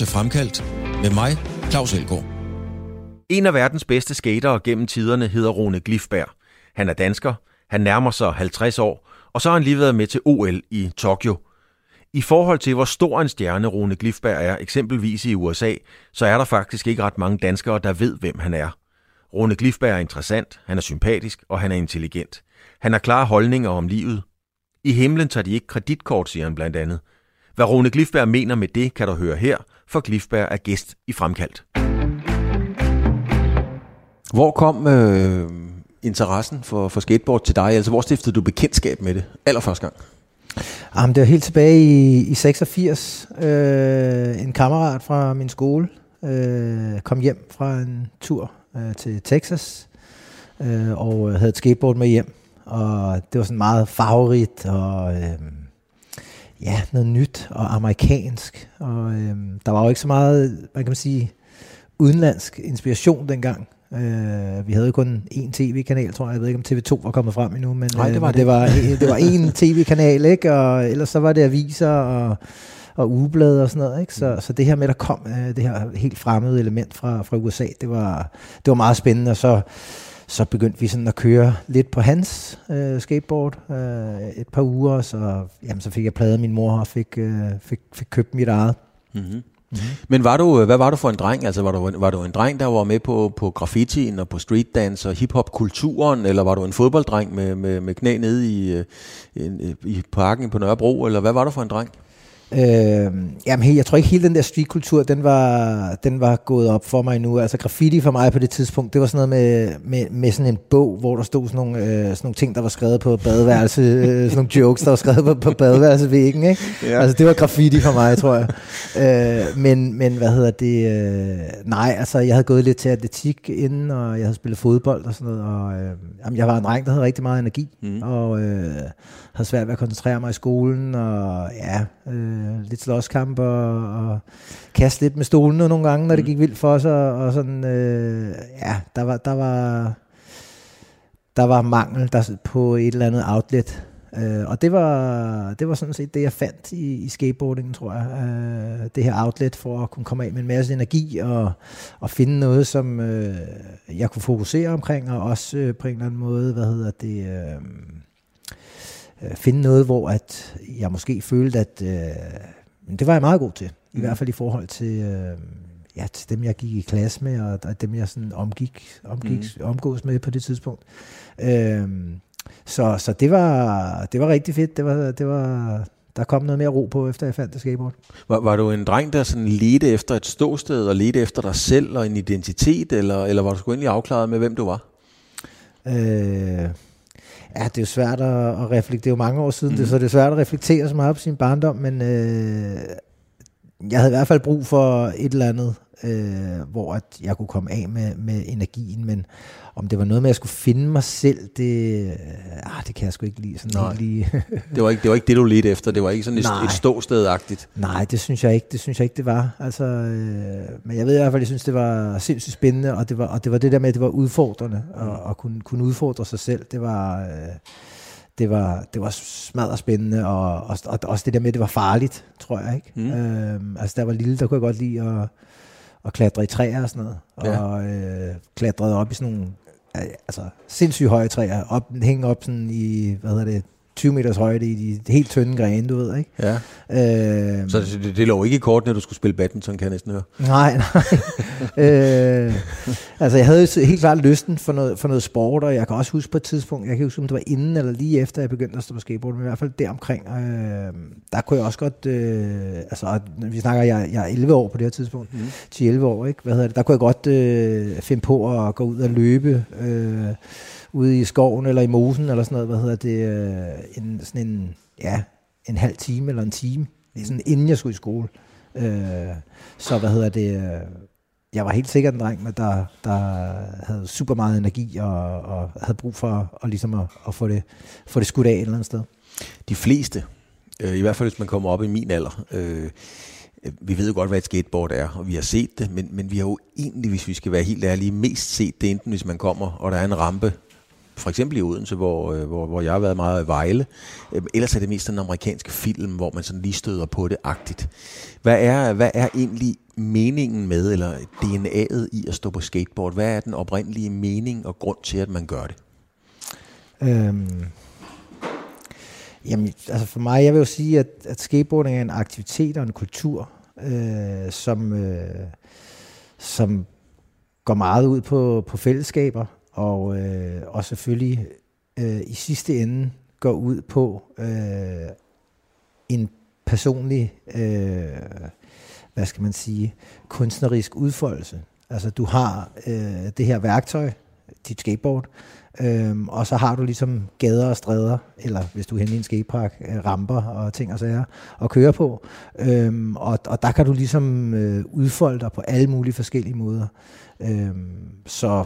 til Fremkaldt med mig, Claus Elgaard. En af verdens bedste skatere gennem tiderne hedder Rune Glifberg. Han er dansker, han nærmer sig 50 år, og så har han lige været med til OL i Tokyo. I forhold til, hvor stor en stjerne Rune Glifberg er, eksempelvis i USA, så er der faktisk ikke ret mange danskere, der ved, hvem han er. Rune Glifberg er interessant, han er sympatisk, og han er intelligent. Han har klare holdninger om livet. I himlen tager de ikke kreditkort, siger han blandt andet. Hvad Rune Glifberg mener med det, kan du høre her, for Glifberg er gæst i Fremkaldt. Hvor kom øh, interessen for, for skateboard til dig? Altså, hvor stiftede du bekendtskab med det allerførste gang? Jamen, det var helt tilbage i, i 86. Øh, en kammerat fra min skole øh, kom hjem fra en tur øh, til Texas øh, og havde et skateboard med hjem. Og det var sådan meget farverigt og øh, ja, noget nyt og amerikansk. Og øh, der var jo ikke så meget, man kan sige, udenlandsk inspiration dengang. Uh, vi havde jo kun én tv-kanal, tror jeg. Jeg ved ikke, om TV2 var kommet frem endnu, men, Nej, det var, uh, det. det var, det var én tv-kanal, ikke? Og ellers så var det aviser og, og ugeblade og sådan noget, ikke? Så, mm. så det her med, der kom uh, det her helt fremmede element fra, fra USA, det var, det var meget spændende, og så, så begyndte vi sådan at køre lidt på hans uh, skateboard uh, et par uger, så, jamen, så fik jeg pladet min mor og fik, uh, fik, fik købt mit eget. Mm-hmm. Mm-hmm. Men var du, hvad var du for en dreng? Altså var du, var du en dreng, der var med på, på graffitien og på streetdance og hiphop-kulturen, eller var du en fodbolddreng med, med, med knæ nede i, i, i parken på Nørrebro, eller hvad var du for en dreng? Øh, jamen, jeg tror ikke hele den der streetkultur, den var, den var gået op for mig nu. Altså graffiti for mig på det tidspunkt, det var sådan noget med, med, med sådan en bog, hvor der stod sådan nogle, øh, sådan nogle ting, der var skrevet på badeværelse, øh, sådan nogle jokes, der var skrevet på, på badeværelsevæggen, ikke? Ja. Altså det var graffiti for mig, tror jeg. Øh, men, men hvad hedder det? Øh, nej, altså jeg havde gået lidt til atletik inden, og jeg havde spillet fodbold og sådan noget, og øh, jamen, jeg var en dreng, der havde rigtig meget energi, mm. og øh, havde svært ved at koncentrere mig i skolen, og ja... Øh, lidt slåskamp og, og kaste lidt med stolene nogle gange, når det gik vildt for sig, og sådan, øh, ja, der var, der var, der var mangel der, på et eller andet outlet, øh, og det var, det var sådan set det, jeg fandt i, i skateboardingen, tror jeg, øh, det her outlet for at kunne komme af med en masse energi og, og finde noget, som øh, jeg kunne fokusere omkring, og også øh, på en eller anden måde, hvad hedder det... Øh, finde noget, hvor at jeg måske følte, at øh, det var jeg meget god til. I mm. hvert fald i forhold til, øh, ja, til dem, jeg gik i klasse med, og, og dem, jeg sådan omgik, omgik mm. omgås med på det tidspunkt. Øh, så så det, var, det var rigtig fedt. Det var, det var, der kom noget mere ro på, efter jeg fandt det skateboard. Var, var du en dreng, der sådan ledte efter et ståsted, og ledte efter dig selv og en identitet, eller, eller var du sgu endelig afklaret med, hvem du var? Øh, Ja, det er jo svært at, at reflektere. Det er jo mange år siden, mm. det, så det er svært at reflektere så meget på sin barndom, men øh, jeg havde i hvert fald brug for et eller andet, øh, hvor at jeg kunne komme af med, med energien, men om det var noget med, at jeg skulle finde mig selv, det, øh, ah, det kan jeg sgu ikke lide. Sådan Nej. lige. det, var ikke, det var ikke det, du ledte efter. Det var ikke sådan et, et ståsted-agtigt. Nej, det synes jeg ikke. Det synes jeg ikke, det var. Altså, øh, men jeg ved i hvert fald, jeg synes, det var sindssygt spændende, og det var, og det var det der med, at det var udfordrende, mm. at, at kunne, kunne udfordre sig selv. Det var... Øh, det var, det var smadret spændende, og, og, og også det der med, at det var farligt, tror jeg. ikke. Mm. Øhm, altså, der var lille, der kunne jeg godt lide at, at klatre i træer og sådan noget, ja. og øh, klatrede op i sådan nogle altså, sindssygt høje træer, op, hænge op sådan i, hvad hedder det, 20 meters højde i de helt tynde grene, du ved, ikke? Ja. Øh, så det, det lå ikke i kort, når du skulle spille badminton, kan jeg næsten høre. Nej, nej. øh, altså, jeg havde helt klart lysten for noget, for noget sport, og jeg kan også huske på et tidspunkt, jeg kan huske, om det var inden eller lige efter, jeg begyndte at stå på skateboard, men i hvert fald deromkring, øh, der kunne jeg også godt, øh, altså, vi snakker, jeg, jeg er 11 år på det her tidspunkt, mm. 10-11 år, ikke? Hvad hedder det? Der kunne jeg godt øh, finde på at gå ud og løbe, øh, ude i skoven eller i mosen eller sådan noget, hvad hedder det, øh, en, sådan en, ja, en halv time eller en time, sådan inden jeg skulle i skole. Øh, så hvad hedder det, øh, jeg var helt sikkert en dreng, der, der havde super meget energi og, og havde brug for at, ligesom at, at få, det, få det skudt af et eller andet sted. De fleste, øh, i hvert fald hvis man kommer op i min alder, øh, vi ved jo godt, hvad et skateboard er, og vi har set det, men, men vi har jo egentlig, hvis vi skal være helt ærlige, mest set det, enten hvis man kommer, og der er en rampe for eksempel i Odense, hvor, øh, hvor, hvor jeg har været meget i Vejle. Øh, ellers er det mest den amerikanske film, hvor man sådan lige støder på det agtigt. Hvad er, hvad er egentlig meningen med, eller DNA'et i at stå på skateboard? Hvad er den oprindelige mening og grund til, at man gør det? Øhm, jamen, altså for mig, jeg vil jo sige, at, at skateboarding er en aktivitet og en kultur, øh, som, øh, som går meget ud på, på fællesskaber, og, øh, og selvfølgelig øh, i sidste ende går ud på øh, en personlig, øh, hvad skal man sige, kunstnerisk udfoldelse. Altså du har øh, det her værktøj, dit skateboard, Øhm, og så har du ligesom gader og stræder, eller hvis du er henne i en skatepark, øh, ramper og ting og sager at køre på. Øhm, og, og der kan du ligesom øh, udfolde dig på alle mulige forskellige måder. Øhm, så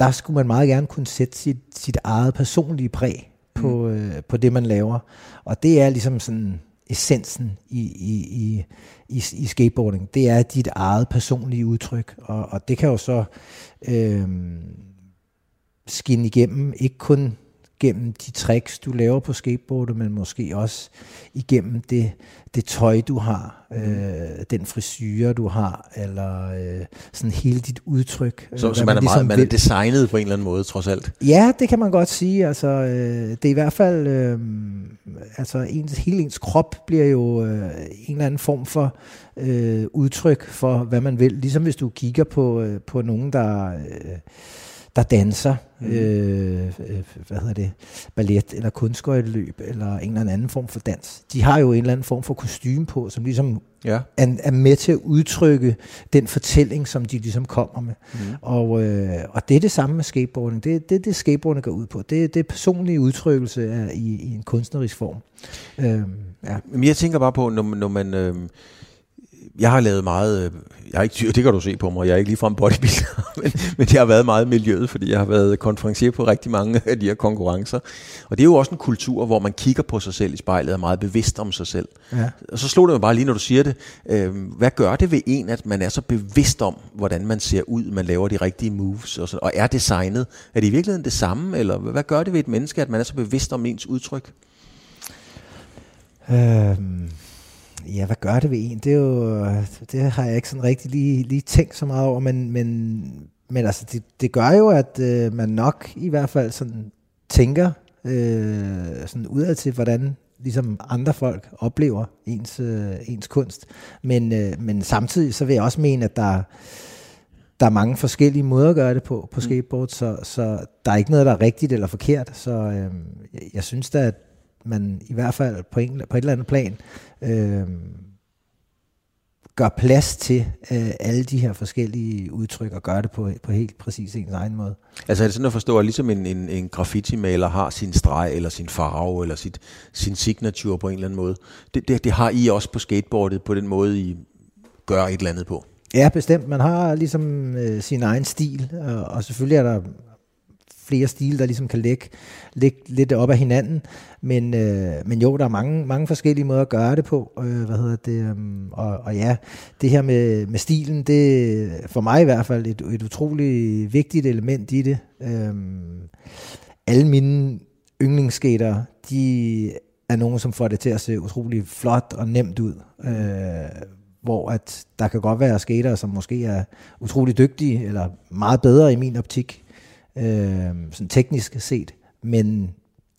der skulle man meget gerne kunne sætte sit, sit eget personlige præg på, mm. øh, på det, man laver. Og det er ligesom sådan essensen i, i, i, i, i skateboarding. Det er dit eget personlige udtryk, og, og det kan jo så øh, skinne igennem, ikke kun gennem de tricks, du laver på skateboardet, men måske også igennem det, det tøj, du har, mm. øh, den frisyre, du har, eller øh, sådan hele dit udtryk. Så, øh, så man, er ligesom meget, man er designet på en eller anden måde, trods alt? Ja, det kan man godt sige. Altså, øh, det er i hvert fald, øh, altså ens, hele ens krop bliver jo øh, en eller anden form for øh, udtryk for, hvad man vil. Ligesom hvis du kigger på, øh, på nogen, der... Øh, der danser, mm. øh, øh, hvad hedder det, ballet eller kunstgøjteløb eller en eller anden form for dans. De har jo en eller anden form for kostume på, som ligesom ja. er, er med til at udtrykke den fortælling, som de ligesom kommer med. Mm. Og, øh, og det er det samme med skateboarding. Det er det, det skateboarding går ud på. Det, det er personlige udtrykkelse af, i, i en kunstnerisk form. Øh, ja. Men jeg tænker bare på, når, når man... Øh, jeg har lavet meget, øh, jeg har ikke, det kan du se på mig, jeg er ikke ligefrem bodybuilder, men, men det har været meget miljøet, fordi jeg har været konferencier på rigtig mange af de her konkurrencer. Og det er jo også en kultur, hvor man kigger på sig selv i spejlet og er meget bevidst om sig selv. Ja. Og så slår det mig bare lige, når du siger det, øh, hvad gør det ved en, at man er så bevidst om, hvordan man ser ud, man laver de rigtige moves, og, så, og er designet? Er det i virkeligheden det samme, eller hvad gør det ved et menneske, at man er så bevidst om ens udtryk? Øhm Ja, hvad gør det ved en? Det, er jo, det har jeg ikke sådan rigtig lige, lige tænkt så meget over, men, men, men altså, det, det gør jo, at øh, man nok i hvert fald sådan tænker øh, sådan udad til, hvordan ligesom andre folk oplever ens, øh, ens kunst. Men, øh, men samtidig så vil jeg også mene, at der, der er mange forskellige måder at gøre det på på mm. skateboard, så, så der er ikke noget, der er rigtigt eller forkert. Så øh, jeg, jeg synes da, at man i hvert fald på, en, på et eller andet plan øh, gør plads til øh, alle de her forskellige udtryk og gør det på, på helt præcis ens egen måde. Altså er det sådan at forstå, at ligesom en, en, en graffiti-maler har sin streg, eller sin farve, eller sit, sin signature på en eller anden måde, det, det, det har I også på skateboardet, på den måde I gør et eller andet på? Ja, bestemt. Man har ligesom øh, sin egen stil, og, og selvfølgelig er der flere stile, der ligesom kan lægge, lægge lidt op af hinanden. Men, øh, men jo, der er mange, mange forskellige måder at gøre det på. Øh, hvad hedder det? Øh, og, og ja, det her med, med stilen, det er for mig i hvert fald et, et utroligt vigtigt element i det. Øh, alle mine yndlingsskater, de er nogen, som får det til at se utrolig flot og nemt ud. Øh, hvor at der kan godt være skater, som måske er utrolig dygtige, eller meget bedre i min optik, øh, sådan teknisk set, men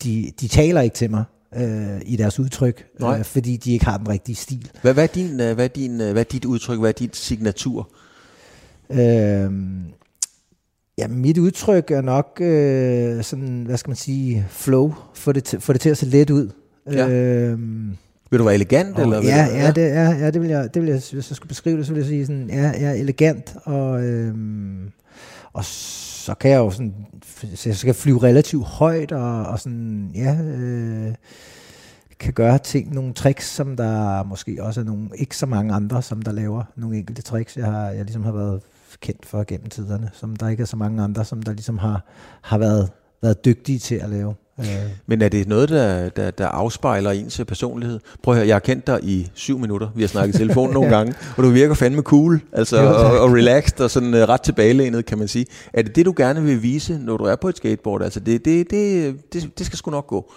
de, de taler ikke til mig øh, i deres udtryk, øh, fordi de ikke har den rigtige stil. Hvad, hvad, er din, øh, hvad, er din, øh, hvad er dit udtryk, hvad er dit signatur? Øh, ja, mit udtryk er nok øh, sådan, hvad skal man sige, flow, få det, få det til at se let ud. Ja. Øh, vil du være elegant? Og, eller ja, ja, ja, det, ja, ja, det vil jeg, det vil jeg, hvis jeg skulle beskrive det, så vil jeg sige sådan, ja, ja elegant, og, øh, og så kan jeg jo sådan, så jeg skal flyve relativt højt, og, og sådan, ja, øh, kan gøre ting, nogle tricks, som der måske også er nogle, ikke så mange andre, som der laver nogle enkelte tricks, jeg, har, jeg ligesom har været kendt for gennem tiderne, som der ikke er så mange andre, som der ligesom har, har været været dygtige til at lave. Øh. Men er det noget, der, der, der afspejler ens personlighed? Prøv at høre, jeg har kendt dig i syv minutter. Vi har snakket i telefon nogle gange, og du virker fandme cool, altså, jo, og, og relaxed og sådan uh, ret tilbagelænet, kan man sige. Er det det, du gerne vil vise, når du er på et skateboard? Altså, det, det, det, det, det skal sgu nok gå.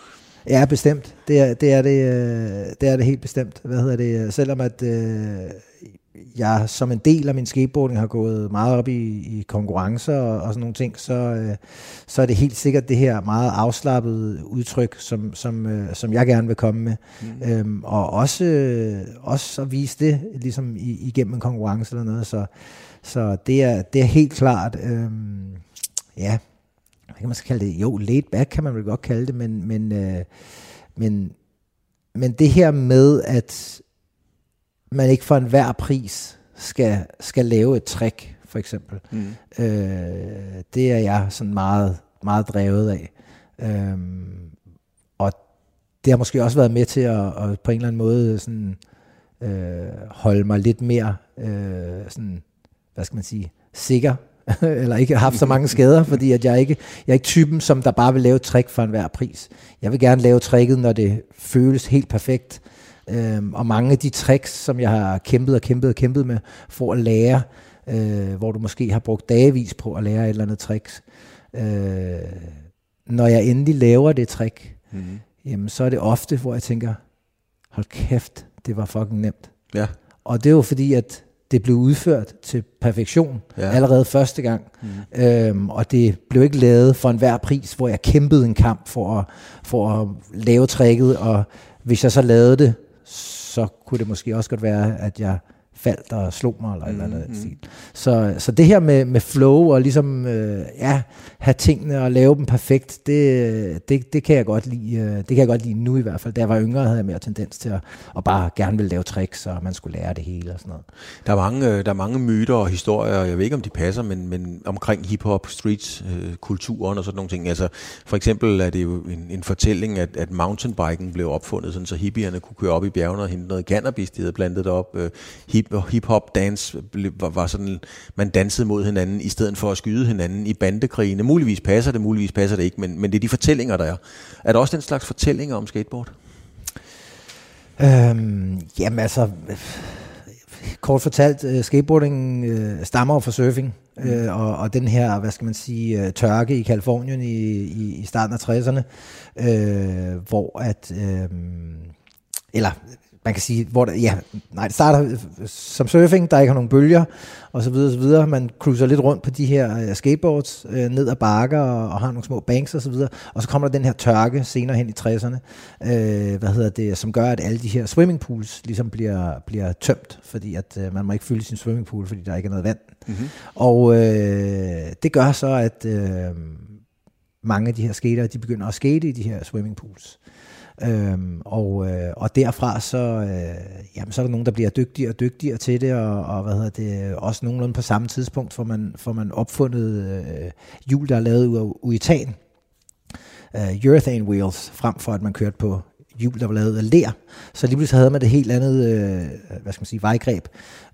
Ja, bestemt. Det er det, er det, øh, det, er det helt bestemt. Hvad hedder det? Selvom at øh, jeg som en del af min skateboarding har gået meget op i, i konkurrencer og, og sådan nogle ting, så, øh, så er det helt sikkert det her meget afslappede udtryk, som, som, øh, som jeg gerne vil komme med. Mm. Øhm, og også, øh, også at vise det ligesom i, igennem en konkurrence eller noget. Så, så det, er, det er helt klart, øh, ja, hvad kan man skal kalde det? Jo, laid back kan man vel godt kalde det, men, men, øh, men, men det her med, at man ikke for enhver pris skal, skal lave et trick, for eksempel. Mm. Øh, det er jeg sådan meget, meget drevet af. Øhm, og det har måske også været med til at, at på en eller anden måde sådan, øh, holde mig lidt mere øh, sådan, hvad skal man sige, sikker eller ikke haft så mange skader, fordi at jeg ikke jeg er ikke typen, som der bare vil lave trick for enhver pris. Jeg vil gerne lave tricket, når det føles helt perfekt. Øhm, og mange af de tricks, som jeg har kæmpet og kæmpet og kæmpet med, for at lære, øh, hvor du måske har brugt dagevis på at lære et eller andet tricks. Øh, når jeg endelig laver det trick, mm. jamen så er det ofte, hvor jeg tænker, hold kæft, det var fucking nemt. Ja. Og det er jo fordi, at det blev udført til perfektion ja. allerede første gang. Mm. Øhm, og det blev ikke lavet for enhver pris, hvor jeg kæmpede en kamp for at, for at lave tricket, og hvis jeg så lavede det, så kunne det måske også godt være, at jeg faldt og slog mig, eller mm, eller andet mm. Så, så det her med, med flow, og ligesom, øh, ja, have tingene og lave dem perfekt, det, det, det, kan jeg godt lide, øh, det kan jeg godt lide nu i hvert fald. Da jeg var yngre, havde jeg mere tendens til at, at bare gerne ville lave tricks, og man skulle lære det hele og sådan noget. Der er mange, øh, der er mange myter og historier, jeg ved ikke, om de passer, men, men omkring hiphop, streets, øh, kulturen og sådan nogle ting. Altså, for eksempel er det jo en, en fortælling, at, at mountainbiken blev opfundet, sådan, så hippierne kunne køre op i bjergene og hente noget cannabis, de havde plantet op. Øh, hip, hip-hop dance var, var sådan, man dansede mod hinanden, i stedet for at skyde hinanden i bandekrigene. Muligvis passer det, muligvis passer det ikke, men, men det er de fortællinger, der er. Er der også den slags fortællinger om skateboard? Øhm, jamen altså, kort fortalt, uh, skateboarding uh, stammer fra surfing, mm. uh, og, og den her, hvad skal man sige, uh, tørke i Kalifornien i, i, i starten af 60'erne, uh, hvor at, uh, eller man kan sige, hvor der, ja, nej, det starter som surfing, der ikke har nogen bølger, og så videre, og så videre. Man cruiser lidt rundt på de her uh, skateboards, uh, ned ad bakker, og, og har nogle små banks og så videre. Og så kommer der den her tørke senere hen i 60'erne, uh, øh, hvad hedder det, som gør, at alle de her swimmingpools ligesom bliver, bliver tømt, fordi at uh, man må ikke fylde sin swimmingpool, fordi der ikke er noget vand. Mm-hmm. Og uh, det gør så, at uh, mange af de her skater, de begynder at skate i de her swimmingpools. Øhm, og, øh, og derfra så, øh, jamen, så er der nogen, der bliver dygtigere og dygtigere til det, og, og hvad hedder det, også nogenlunde på samme tidspunkt får man, får man opfundet øh, hjul, der er lavet ud af uitan, øh, urethane wheels, frem for at man kørte på hjul, der var lavet af ler. Så lige pludselig havde man det helt andet, øh, hvad skal man sige, vejgreb,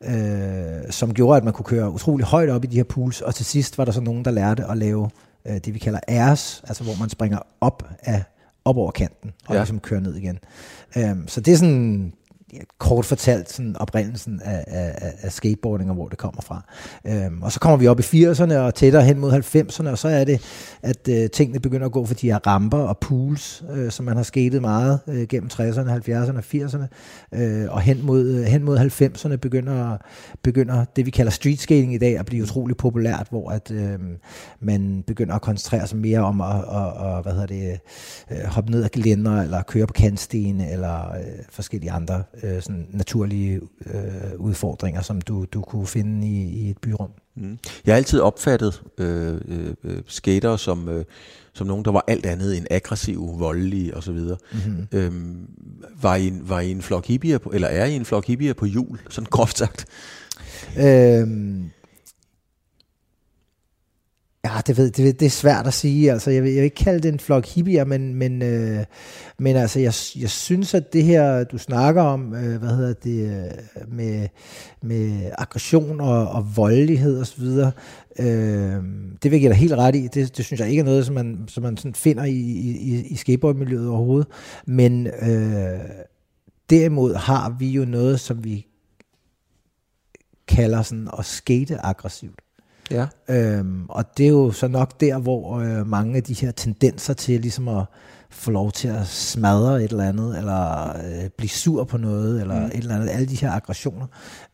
øh, som gjorde, at man kunne køre utrolig højt op i de her pools, og til sidst var der så nogen, der lærte at lave øh, det, vi kalder airs, altså hvor man springer op af op over kanten, og ja. ligesom køre ned igen. Um, så det er sådan ja, kort fortalt sådan oprindelsen af, af, af skateboarding og hvor det kommer fra. Øhm, og så kommer vi op i 80'erne og tættere hen mod 90'erne, og så er det, at øh, tingene begynder at gå for de her ramper og pools, øh, som man har skatet meget øh, gennem 60'erne, 70'erne og 80'erne, Øh, og hen mod, øh, hen mod 90'erne begynder, begynder det, vi kalder street skating i dag, at blive utrolig populært, hvor at øh, man begynder at koncentrere sig mere om at, at, at hvad hedder det, øh, hoppe ned ad gelænder, eller køre på kantsten, eller øh, forskellige andre øh, sådan naturlige øh, udfordringer, som du, du kunne finde i, i et byrum. Mm. Jeg har altid opfattet øh, øh, skater som, øh, som nogen, der var alt andet end aggressive, voldelige osv. Mm-hmm. Øhm, var, I, var I en flok hippier, på, eller er I en flok hippier på jul, sådan groft sagt? Øhm, Ja, det, ved, det, det er svært at sige. Altså, jeg, vil, jeg vil ikke kalde det en flok hippier, men, men, øh, men altså, jeg, jeg synes, at det her, du snakker om, øh, hvad hedder det, øh, med, med aggression og, og voldelighed osv., øh, det vil jeg give dig helt ret i. Det, det synes jeg ikke er noget, som man, som man sådan finder i, i, i skateboardmiljøet overhovedet. Men øh, derimod har vi jo noget, som vi kalder sådan at skate aggressivt. Ja. Øhm, og det er jo så nok der, hvor øh, mange af de her tendenser til ligesom at få lov til at smadre et eller andet, eller øh, blive sur på noget, eller mm. et eller andet, alle de her aggressioner,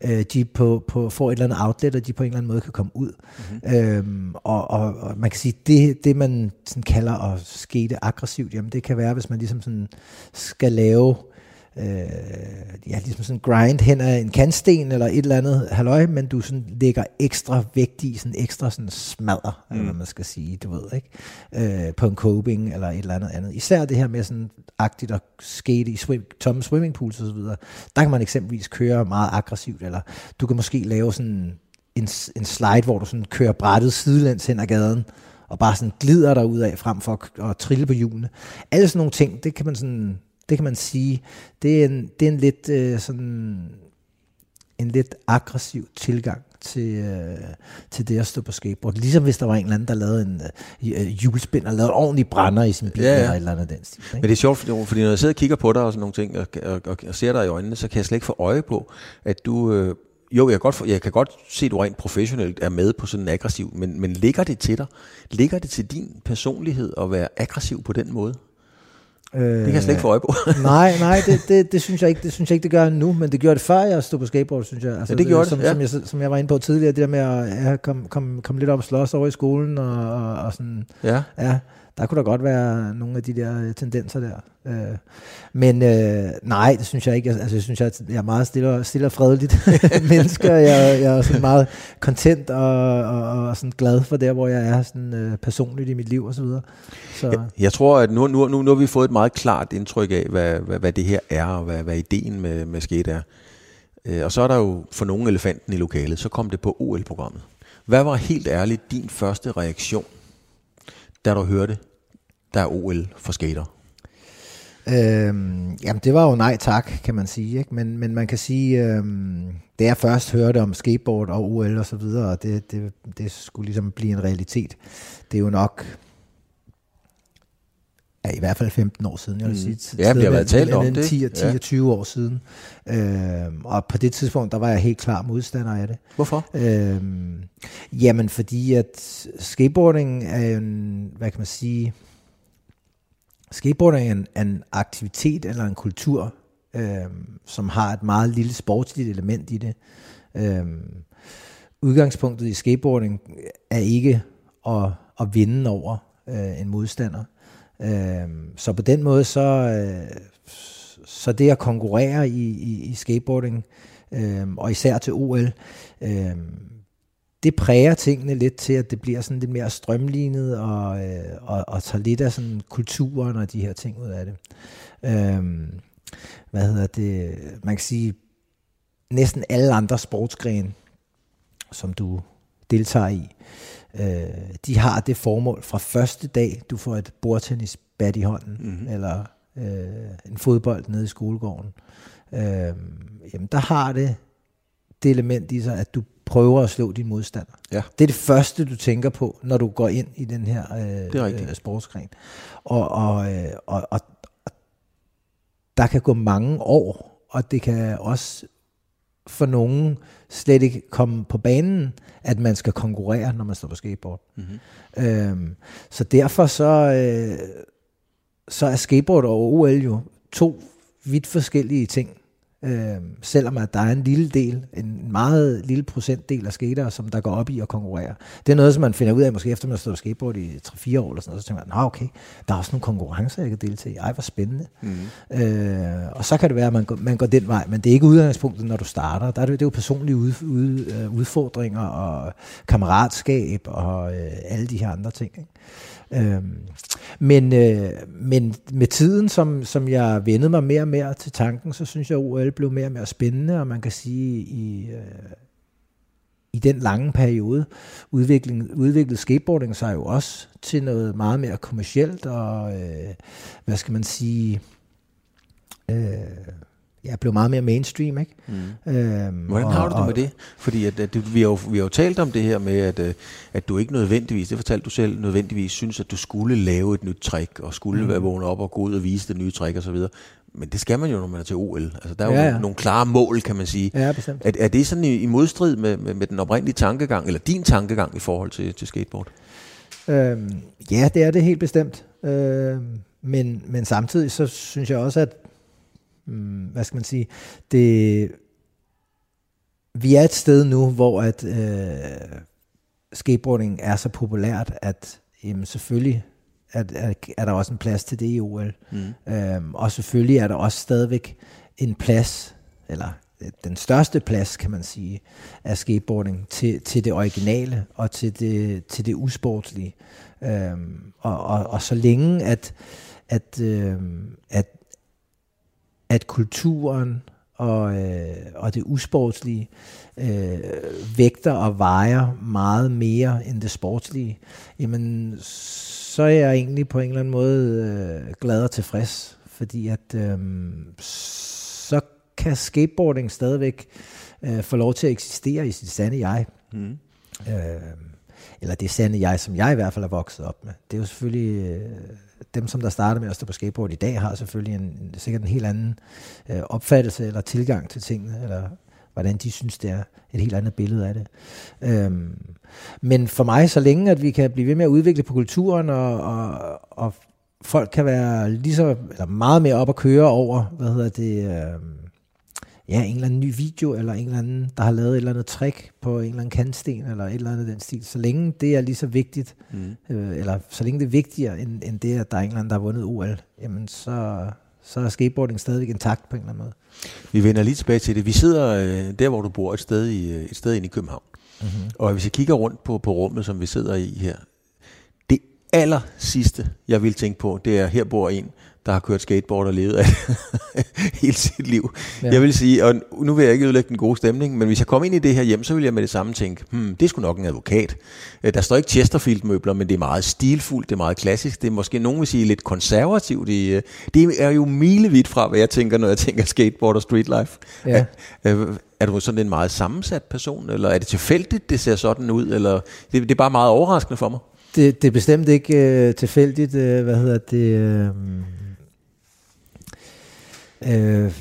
øh, de på, på, får et eller andet outlet, og de på en eller anden måde kan komme ud. Mm-hmm. Øhm, og, og, og man kan sige, det, det man sådan kalder at skete aggressivt, jamen det kan være, hvis man ligesom sådan skal lave øh, ja, ligesom sådan grind hen af en kantsten eller et eller andet halløj, men du sådan lægger ekstra vægt i, sådan ekstra sådan smadder, mm. eller hvad man skal sige, du ved, ikke? Øh, på en coping eller et eller andet andet. Især det her med sådan agtigt at skate i swim, tomme swimmingpools og så videre, der kan man eksempelvis køre meget aggressivt, eller du kan måske lave sådan en, en slide, hvor du sådan kører brættet sidelæns hen ad gaden, og bare sådan glider der ud af frem for at, at trille på hjulene. Alle sådan nogle ting, det kan man sådan det kan man sige. Det er en, det er en lidt øh, sådan en lidt aggressiv tilgang til, øh, til det at stå på skateboard. Ligesom hvis der var en eller anden, der lavede en øh, hjulspind og lavede ordentlig brænder i sin bil ja, ja. eller et eller andet den stil. Ikke? Men det er sjovt, fordi, fordi når jeg sidder og kigger på dig og sådan nogle ting, og, og, og, og ser dig i øjnene, så kan jeg slet ikke få øje på, at du... Øh, jo, jeg kan, godt, jeg kan godt se, at du rent professionelt er med på sådan en aggressiv, men, men ligger det til dig? Ligger det til din personlighed at være aggressiv på den måde? Øh, det kan jeg slet ikke få øje på. nej, nej, det, det, det, synes jeg ikke, det synes jeg ikke, det gør nu, men det gjorde det før jeg stod på skateboard, synes jeg. Altså, ja, det gjorde det, som, ja. som, jeg, som jeg var inde på tidligere, det der med at ja, komme kom, kom lidt op og slås over i skolen, og, og, og sådan, ja. ja, der kunne der godt være nogle af de der øh, tendenser der. Øh, men øh, nej, det synes jeg ikke. Altså, jeg synes, jeg er meget stille og, stille og fredeligt menneske. Jeg, jeg er sådan meget content og, og, og sådan glad for der, hvor jeg er sådan, øh, personligt i mit liv og så videre. Så. Jeg, jeg tror, at nu, nu, nu, nu har vi fået et meget klart indtryk af, hvad, hvad, hvad det her er, og hvad, hvad ideen med, med skate er. Øh, og så er der jo for nogle elefanten i lokalet, så kom det på OL-programmet. Hvad var helt ærligt din første reaktion, da du hørte, der er OL for skater? Øhm, jamen det var jo nej tak, kan man sige. Ikke? Men, men man kan sige, øhm, da jeg først hørte om skateboard og OL og så videre, det, det, det skulle ligesom blive en realitet. Det er jo nok ja, i hvert fald 15 år siden, jeg vil Mm. sige. Ja, vi har været talt om det, 10, 10 ja. og 20 år siden. Øhm, og på det tidspunkt, der var jeg helt klar modstander af det. Hvorfor? Øhm, jamen, fordi at skateboarding er en, hvad kan man sige, skateboard er en, en aktivitet eller en kultur, øh, som har et meget lille sportsligt element i det. Øh, udgangspunktet i skateboarding er ikke at, at vinde over øh, en modstander. Øh, så på den måde, så, øh, så det at konkurrere i, i, i skateboarding, øh, og især til OL, øh, det præger tingene lidt til, at det bliver sådan lidt mere strømlignet, og, øh, og, og tager lidt af sådan kulturen og de her ting ud af det. Øhm, hvad hedder det? Man kan sige, næsten alle andre sportsgrene, som du deltager i, øh, de har det formål fra første dag, du får et bordtennisbat i hånden, mm-hmm. eller øh, en fodbold nede i skolegården. Øh, jamen, der har det det element i sig, at du prøver at slå din modstander. Ja. Det er det første, du tænker på, når du går ind i den her Det er øh, rigtigt. øh, sportsgren. Og, og, øh, og, og, og der kan gå mange år, og det kan også for nogen slet ikke komme på banen, at man skal konkurrere, når man står på skateboard. Mm-hmm. Øhm, så derfor så, øh, så er skateboard og OL jo to vidt forskellige ting. Øhm, selvom at der er en lille del, en meget lille procentdel af skatere, som der går op i at konkurrere. Det er noget, som man finder ud af, måske efter man har stået på skateboard i 3-4 år, eller sådan noget, så tænker man, okay, der er også nogle konkurrencer, jeg kan deltage i. Ej, hvor spændende. Mm. Øh, og så kan det være, at man går, man går den vej, men det er ikke udgangspunktet, når du starter. Der er det, det er jo personlige ud, ud, øh, udfordringer og kammeratskab og øh, alle de her andre ting. Ikke? Øhm, men, øh, men med tiden, som, som jeg vendede mig mere og mere til tanken, så synes jeg, at OL blev mere og mere spændende, og man kan sige, i, øh, i den lange periode udvikling, udviklede skateboarding sig jo også til noget meget mere kommercielt og, øh, hvad skal man sige, øh, ja, blev meget mere mainstream, ikke? Mm. Øhm, Hvordan har og, du det med det? Fordi at, at, vi, har jo, vi har jo talt om det her med, at, øh, at du ikke nødvendigvis, det fortalte du selv, nødvendigvis synes, at du skulle lave et nyt trick, og skulle mm. være vågne op og gå ud og vise det nye trick og så videre. Men det skal man jo, når man er til OL. Altså, der er ja, jo ja. nogle klare mål, kan man sige. Ja, bestemt. Er, er det sådan i, i modstrid med, med, med den oprindelige tankegang, eller din tankegang i forhold til, til skateboard? Øhm, ja, det er det helt bestemt. Øhm, men, men samtidig så synes jeg også, at hmm, hvad skal man sige, det, vi er et sted nu, hvor at øh, skateboarding er så populært, at jamen, selvfølgelig at, at, er der også en plads til det i OL. Mm. Øhm, og selvfølgelig er der også stadigvæk en plads, eller øh, den største plads, kan man sige, af skateboarding til, til det originale og til det, til det usportslige. Øhm, og, og, og så længe at, at, øhm, at, at kulturen og, øh, og det usportslige øh, vægter og vejer meget mere end det sportslige, jamen så er jeg egentlig på en eller anden måde øh, glad og tilfreds, fordi at øh, så kan skateboarding stadigvæk øh, få lov til at eksistere i sit sande jeg. Mm. Øh, eller det sande jeg, som jeg i hvert fald er vokset op med. Det er jo selvfølgelig... Øh, dem, som der starter med at stå på skateboard i dag, har selvfølgelig en, sikkert en helt anden øh, opfattelse eller tilgang til tingene, eller hvordan de synes, det er et helt andet billede af det. Øhm, men for mig, så længe at vi kan blive ved med at udvikle på kulturen, og, og, og folk kan være lige så, eller meget mere op at køre over, hvad hedder det, øh, ja, en eller anden ny video, eller en eller anden, der har lavet et eller andet trick på en eller anden kantsten, eller et eller andet den stil. Så længe det er lige så vigtigt, mm. øh, eller så længe det er vigtigere, end, end det, at der er en eller anden, der har vundet OL, jamen så, så er skateboarding stadigvæk intakt på en eller anden måde. Vi vender lige tilbage til det. Vi sidder øh, der, hvor du bor, et sted, i, øh, et sted inde i København. Mm-hmm. Og hvis jeg kigger rundt på, på rummet, som vi sidder i her, det aller sidste, jeg vil tænke på, det er, her bor en, der har kørt skateboard og levet af hele sit liv. Ja. Jeg vil sige, og nu vil jeg ikke ødelægge den gode stemning, men hvis jeg kommer ind i det her hjem, så vil jeg med det samme tænke, hmm, det er sgu nok en advokat. Øh, der står ikke Chesterfield-møbler, men det er meget stilfuldt, det er meget klassisk, det er måske nogen vil sige lidt konservativt. Det, øh, det er jo milevidt fra, hvad jeg tænker, når jeg tænker skateboard og street life. Ja. Er, er du sådan en meget sammensat person, eller er det tilfældigt, det ser sådan ud, eller det, det er bare meget overraskende for mig? Det, det er bestemt ikke øh, tilfældigt, øh, hvad hedder det... Øh Øh,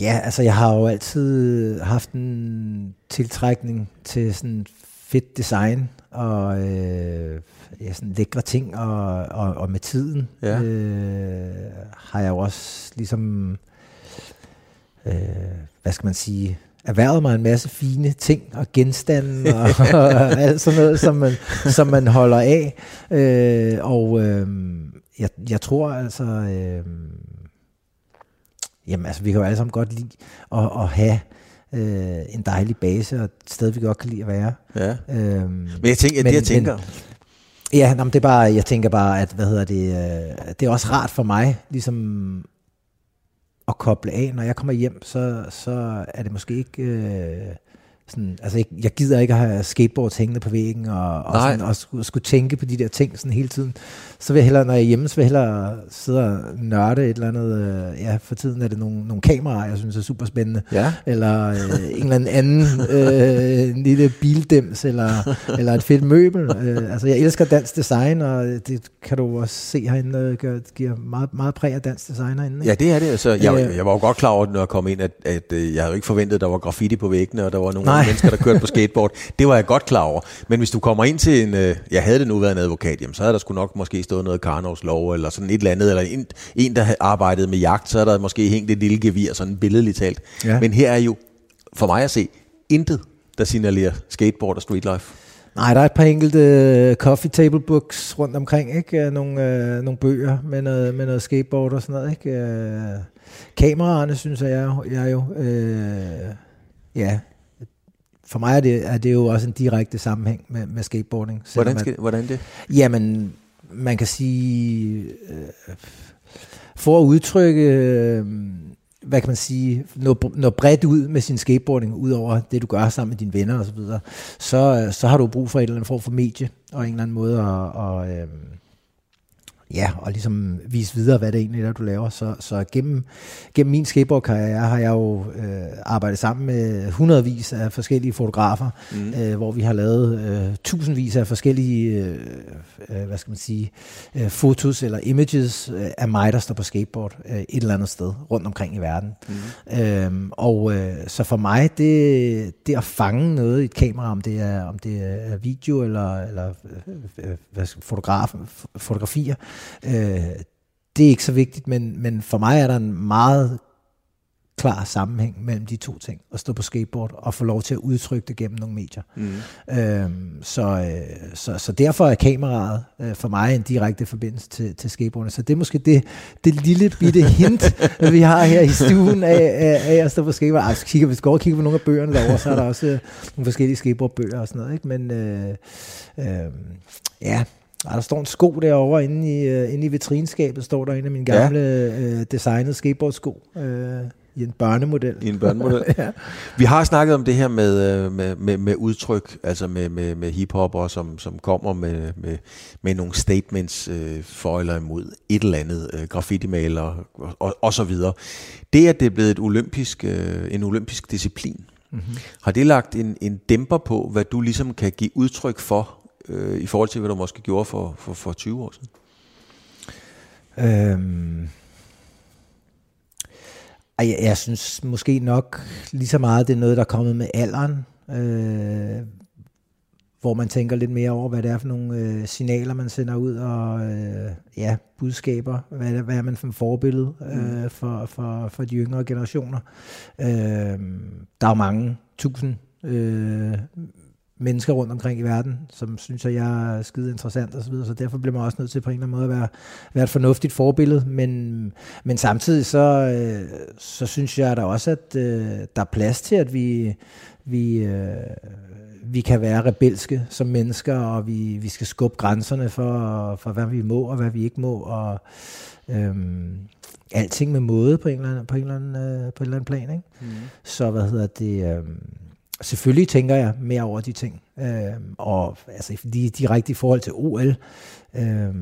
ja, altså jeg har jo altid haft en tiltrækning til sådan fedt design og øh, ja, sådan lækre ting, og, og, og med tiden ja. øh, har jeg jo også ligesom, øh, hvad skal man sige, erhvervet mig en masse fine ting og genstande og, og alt sådan noget, som man, som man holder af. Øh, og øh, jeg, jeg tror altså... Øh, Jamen altså, vi kan jo alle sammen godt lide at, at have øh, en dejlig base, og et sted, vi godt kan lide at være. Ja. Øhm, men jeg tænker, men, det jeg tænker... Men, ja, nå, det er bare, jeg tænker bare, at hvad hedder det, øh, det er også rart for mig, ligesom at koble af. Når jeg kommer hjem, så, så er det måske ikke... Øh, sådan, altså jeg, jeg gider ikke at have skateboards hængende på væggen, og, og, sådan, og skulle, skulle tænke på de der ting sådan hele tiden. Så vil jeg hellere, når jeg er hjemme, så vil jeg hellere sidde og nørde et eller andet. Øh, ja, for tiden er det nogle, nogle kameraer, jeg synes er super spændende. Ja. Eller øh, en eller anden øh, en lille bildems, eller, eller et fedt møbel. Øh, altså jeg elsker dansk design, og det kan du også se herinde, øh, gør, giver meget, meget præg af dansk design herinde. Ikke? Ja, det er det. Altså, jeg, øh, jeg var jo godt klar over, når jeg kom ind, at, at, at jeg havde ikke forventet, at der var graffiti på væggene, og der var nogle Nej. Mennesker, der kørte på skateboard. Det var jeg godt klar over. Men hvis du kommer ind til en, øh, jeg havde det nu været en advokat, jamen, så havde der sgu nok måske stået noget Karnovs lov, eller sådan et eller andet, eller en, en der havde arbejdet med jagt, så er der måske hængt et lille gevir, sådan billedligt talt. Ja. Men her er jo, for mig at se, intet, der signalerer skateboard og street life. Nej, der er et par enkelte uh, coffee table books rundt omkring, ikke? Nogle, uh, nogle bøger med noget, med noget skateboard og sådan noget, ikke? Uh, kameraerne, synes jeg, jeg, jo, uh, ja, for mig er det, er det jo også en direkte sammenhæng med, med skateboarding. Hvordan, skal, at, hvordan det? Jamen, man kan sige, øh, for at udtrykke, øh, hvad kan man sige, nå, nå bredt ud med sin skateboarding, ud over det, du gør sammen med dine venner osv., så, så, så har du brug for et eller andet form for medie, og en eller anden måde at, at, øhm, ja, og ligesom vise videre, hvad det egentlig er, du laver. Så, så gennem, gennem min skateboardkarriere har jeg jo øh, arbejdet sammen med hundredvis af forskellige fotografer, mm. øh, hvor vi har lavet øh, tusindvis af forskellige, øh, øh, hvad skal man sige, øh, fotos eller images øh, af mig, der står på skateboard øh, et eller andet sted rundt omkring i verden. Mm. Øhm, og øh, så for mig, det, det at fange noget i et kamera, om det er, om det er video eller, eller øh, øh hvad, fotograf, fotografier, Øh, det er ikke så vigtigt, men, men for mig er der en meget klar sammenhæng mellem de to ting. At stå på skateboard og få lov til at udtrykke det gennem nogle medier. Mm. Øhm, så, øh, så, så derfor er kameraet øh, for mig en direkte forbindelse til, til skateboardene. Så det er måske det, det lille bitte hint, vi har her i stuen af, af, af at stå på skateboard. Altså, kigger, hvis vi går og kigger på nogle af bøgerne derovre, så er der også øh, nogle forskellige skateboardbøger og sådan noget. Ikke? Men øh, øh, ja, ej, der står en sko derovre inde i, uh, inde i vitrinskabet, står der en af mine gamle ja. uh, designede skateboardsko. Uh, i en børnemodel. I en børnemodel. ja. Vi har snakket om det her med, med, med, med udtryk, altså med, med, med hiphopper, som, som kommer med, med, med nogle statements øh, for eller imod et eller andet, øh, graffiti-maler og, og, og så videre. Det, at det er blevet et olympisk, øh, en olympisk disciplin, mm-hmm. har det lagt en, en dæmper på, hvad du ligesom kan give udtryk for øh, i forhold til, hvad du måske gjorde for, for, for 20 år siden? Øhm, jeg, jeg synes måske nok lige så meget, det er noget, der er kommet med alderen. Øh, hvor man tænker lidt mere over, hvad det er for nogle øh, signaler, man sender ud, og øh, ja, budskaber, hvad hvad er man for en forbillede øh, mm. for, for, for de yngre generationer. Øh, der er jo mange tusind øh, mennesker rundt omkring i verden, som synes, at jeg er skide interessant osv., så, videre, så derfor bliver man også nødt til på en eller anden måde at være, være et fornuftigt forbillede, men, men samtidig så, øh, så synes jeg da også, at øh, der er plads til, at vi, vi, øh, vi kan være rebelske som mennesker, og vi, vi skal skubbe grænserne for, for, hvad vi må og hvad vi ikke må, og øhm, alting med måde på en eller anden, på en eller anden, øh, på en eller anden plan. Ikke? Mm. Så hvad hedder det... Øh, selvfølgelig tænker jeg mere over de ting. Øh, og altså lige direkte i forhold til OL, øh,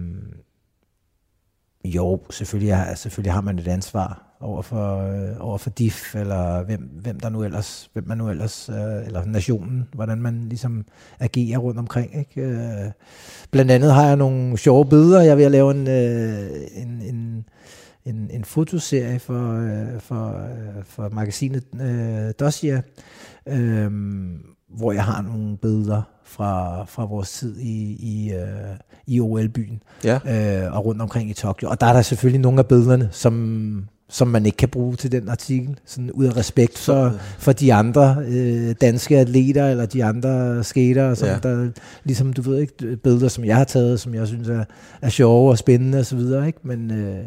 jo, selvfølgelig, har, selvfølgelig har man et ansvar over for, øh, over for DIF, eller hvem, hvem der nu ellers, hvem man nu ellers, øh, eller nationen, hvordan man ligesom agerer rundt omkring. Ikke? Øh, blandt andet har jeg nogle sjove billeder. Jeg vil lave en, øh, en, en, en, en fotoserie for, øh, for, øh, for magasinet øh, Dossier, øh, hvor jeg har nogle billeder fra, fra vores tid i, i, øh, i OL-byen ja. øh, og rundt omkring i Tokyo. Og der er der selvfølgelig nogle af billederne, som, som man ikke kan bruge til den artikel, sådan ud af respekt for, for de andre øh, danske atleter, eller de andre skater, som ja. der, ligesom du ved ikke, billeder, som jeg har taget, som jeg synes er, er sjove og spændende og så videre, ikke? men øh,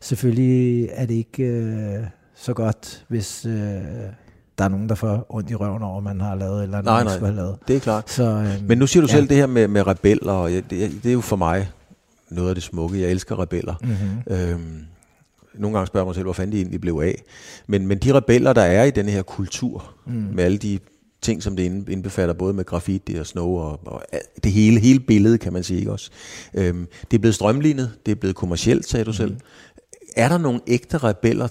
selvfølgelig er det ikke øh, så godt, hvis... Øh, der er nogen, der får ondt i røven over, man har lavet eller nej, nej, have lavet. det er klart. Så, øhm, Men nu siger du ja. selv det her med, med rebeller, og det, det er jo for mig noget af det smukke. Jeg elsker rebeller. Mm-hmm. Øhm, nogle gange spørger mig selv, hvor fanden de egentlig blev af. Men, men de rebeller, der er i den her kultur, mm. med alle de ting, som det indbefatter, både med graffiti og snow og, og det hele, hele billede, kan man sige ikke også. Øhm, det er blevet strømlignet, det er blevet kommercielt, sagde du mm. selv. Er der nogle ægte rebeller,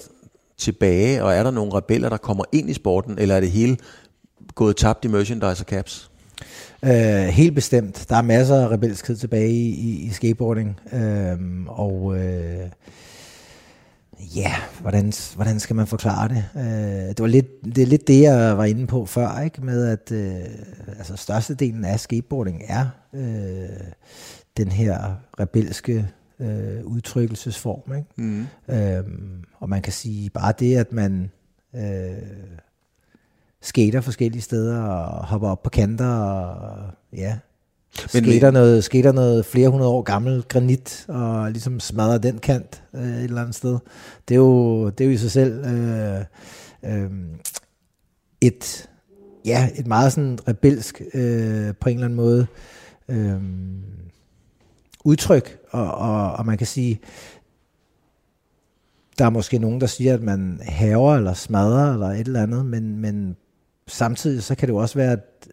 tilbage, og er der nogle rebeller, der kommer ind i sporten, eller er det hele gået tabt i merchandise og caps? Uh, helt bestemt. Der er masser af rebelskhed tilbage i, i, i skateboarding, uh, og uh, ja, hvordan, hvordan skal man forklare det? Uh, det, var lidt, det er lidt det, jeg var inde på før, ikke? med at uh, altså størstedelen af skateboarding er uh, den her rebelske øh, udtrykkelsesform. Ikke? Mm. Øhm, og man kan sige bare det, at man øh, skater forskellige steder og hopper op på kanter og ja, men skater, noget, skater noget flere hundrede år gammel granit og ligesom smadrer den kant øh, et eller andet sted. Det er jo, det er jo i sig selv øh, øh, et, ja, et meget sådan rebelsk øh, på en eller anden måde øh, udtryk, og, og, og man kan sige, der er måske nogen, der siger, at man haver eller smadrer eller et eller andet, men, men samtidig så kan det jo også være, at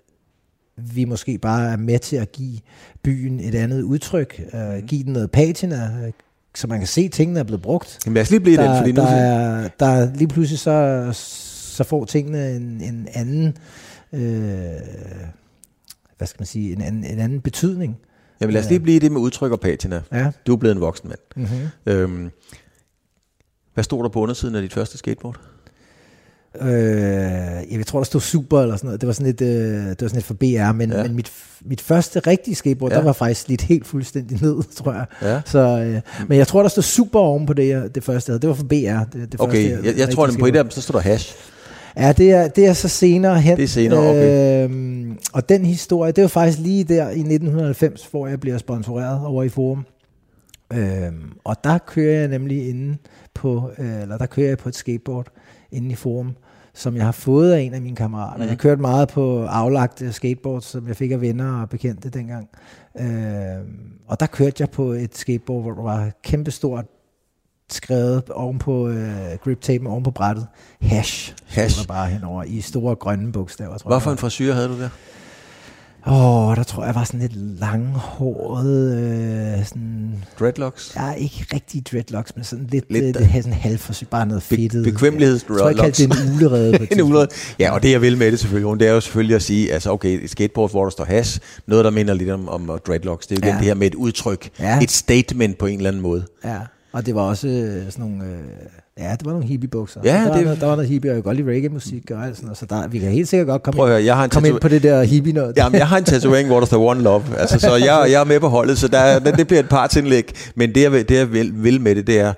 vi måske bare er med til at give byen et andet udtryk, uh, give den noget patina, uh, så man kan se, at tingene er blevet brugt. Jamen lad os lige blive der, den, fordi der, nu... er, der er lige pludselig så, så får tingene en, en anden, øh, hvad skal man sige, en anden, en anden betydning. Jamen lad os lige blive i det med udtryk og patina. Ja. Du er blevet en voksen mand. Mm-hmm. Øhm, hvad stod der på undersiden af dit første skateboard? Øh, jeg tror, der stod super eller sådan noget. Det var sådan lidt, øh, det var sådan lidt for BR, men, Ja. men mit, mit første rigtige skateboard, Ja. der var faktisk lidt helt fuldstændig ned, tror jeg. Ja. Så, øh, men jeg tror, der stod super oven på det, jeg- det første, jeg havde. Det var for BR. Det, det Okay, første, jeg, jeg, jeg tror, at på et af dem, så står der hash. Ja, det er, det er så senere hen. Det er senere, okay. Øhm, og den historie, det var faktisk lige der i 1990, hvor jeg bliver sponsoreret over i Forum. Øhm, og der kører jeg nemlig inde på, øh, eller der kører jeg på et skateboard inde i Forum, som jeg har fået af en af mine kammerater. Mhm. Mm. Jeg kørte meget på aflagte skateboards, som jeg fik af venner og bekendte dengang. Øhm, og der kørte jeg på et skateboard, hvor der var kæmpestort skrevet oven på øh, grip-tapen, oven på brættet. Hash. Hash. Der bare henover i store grønne bogstaver, tror Hvad for jeg. en frisyr havde du der? Åh, oh, der tror jeg var sådan lidt langhåret, øh, sådan, Dreadlocks? ja, ikke rigtig dreadlocks, men sådan lidt, Lidt, øh, øh, sådan halvforsøg, bare noget Be- fedtet. bekvemmelighedsdreadlocks. Jeg tror, jeg kaldte det en ulerede en ulerede. Ja, og det jeg vil med det selvfølgelig, det er jo selvfølgelig at sige, altså okay, et skateboard, hvor der står hash, noget der minder lidt om, om dreadlocks, det er jo Ja. det her med et udtryk, Ja. et statement på en eller anden måde. Ja, og det var også øh, sådan nogle, øh, ja, det var nogle hippie-bukser. Ja, der, det- var noget, der var noget hippie, og jeg kan godt lide reggae-musik og alt sådan noget, så der, vi kan helt sikkert godt komme, Prøv ind, høre, jeg har en komme ind tatu- på det der hippie-noget. Jamen, jeg har en tatovering, hvor der står One Love. Altså, så jeg, jeg er med på holdet, så der, det, bliver et partsindlæg. Men det, jeg, vil- det, jeg vil, vil med det, det er,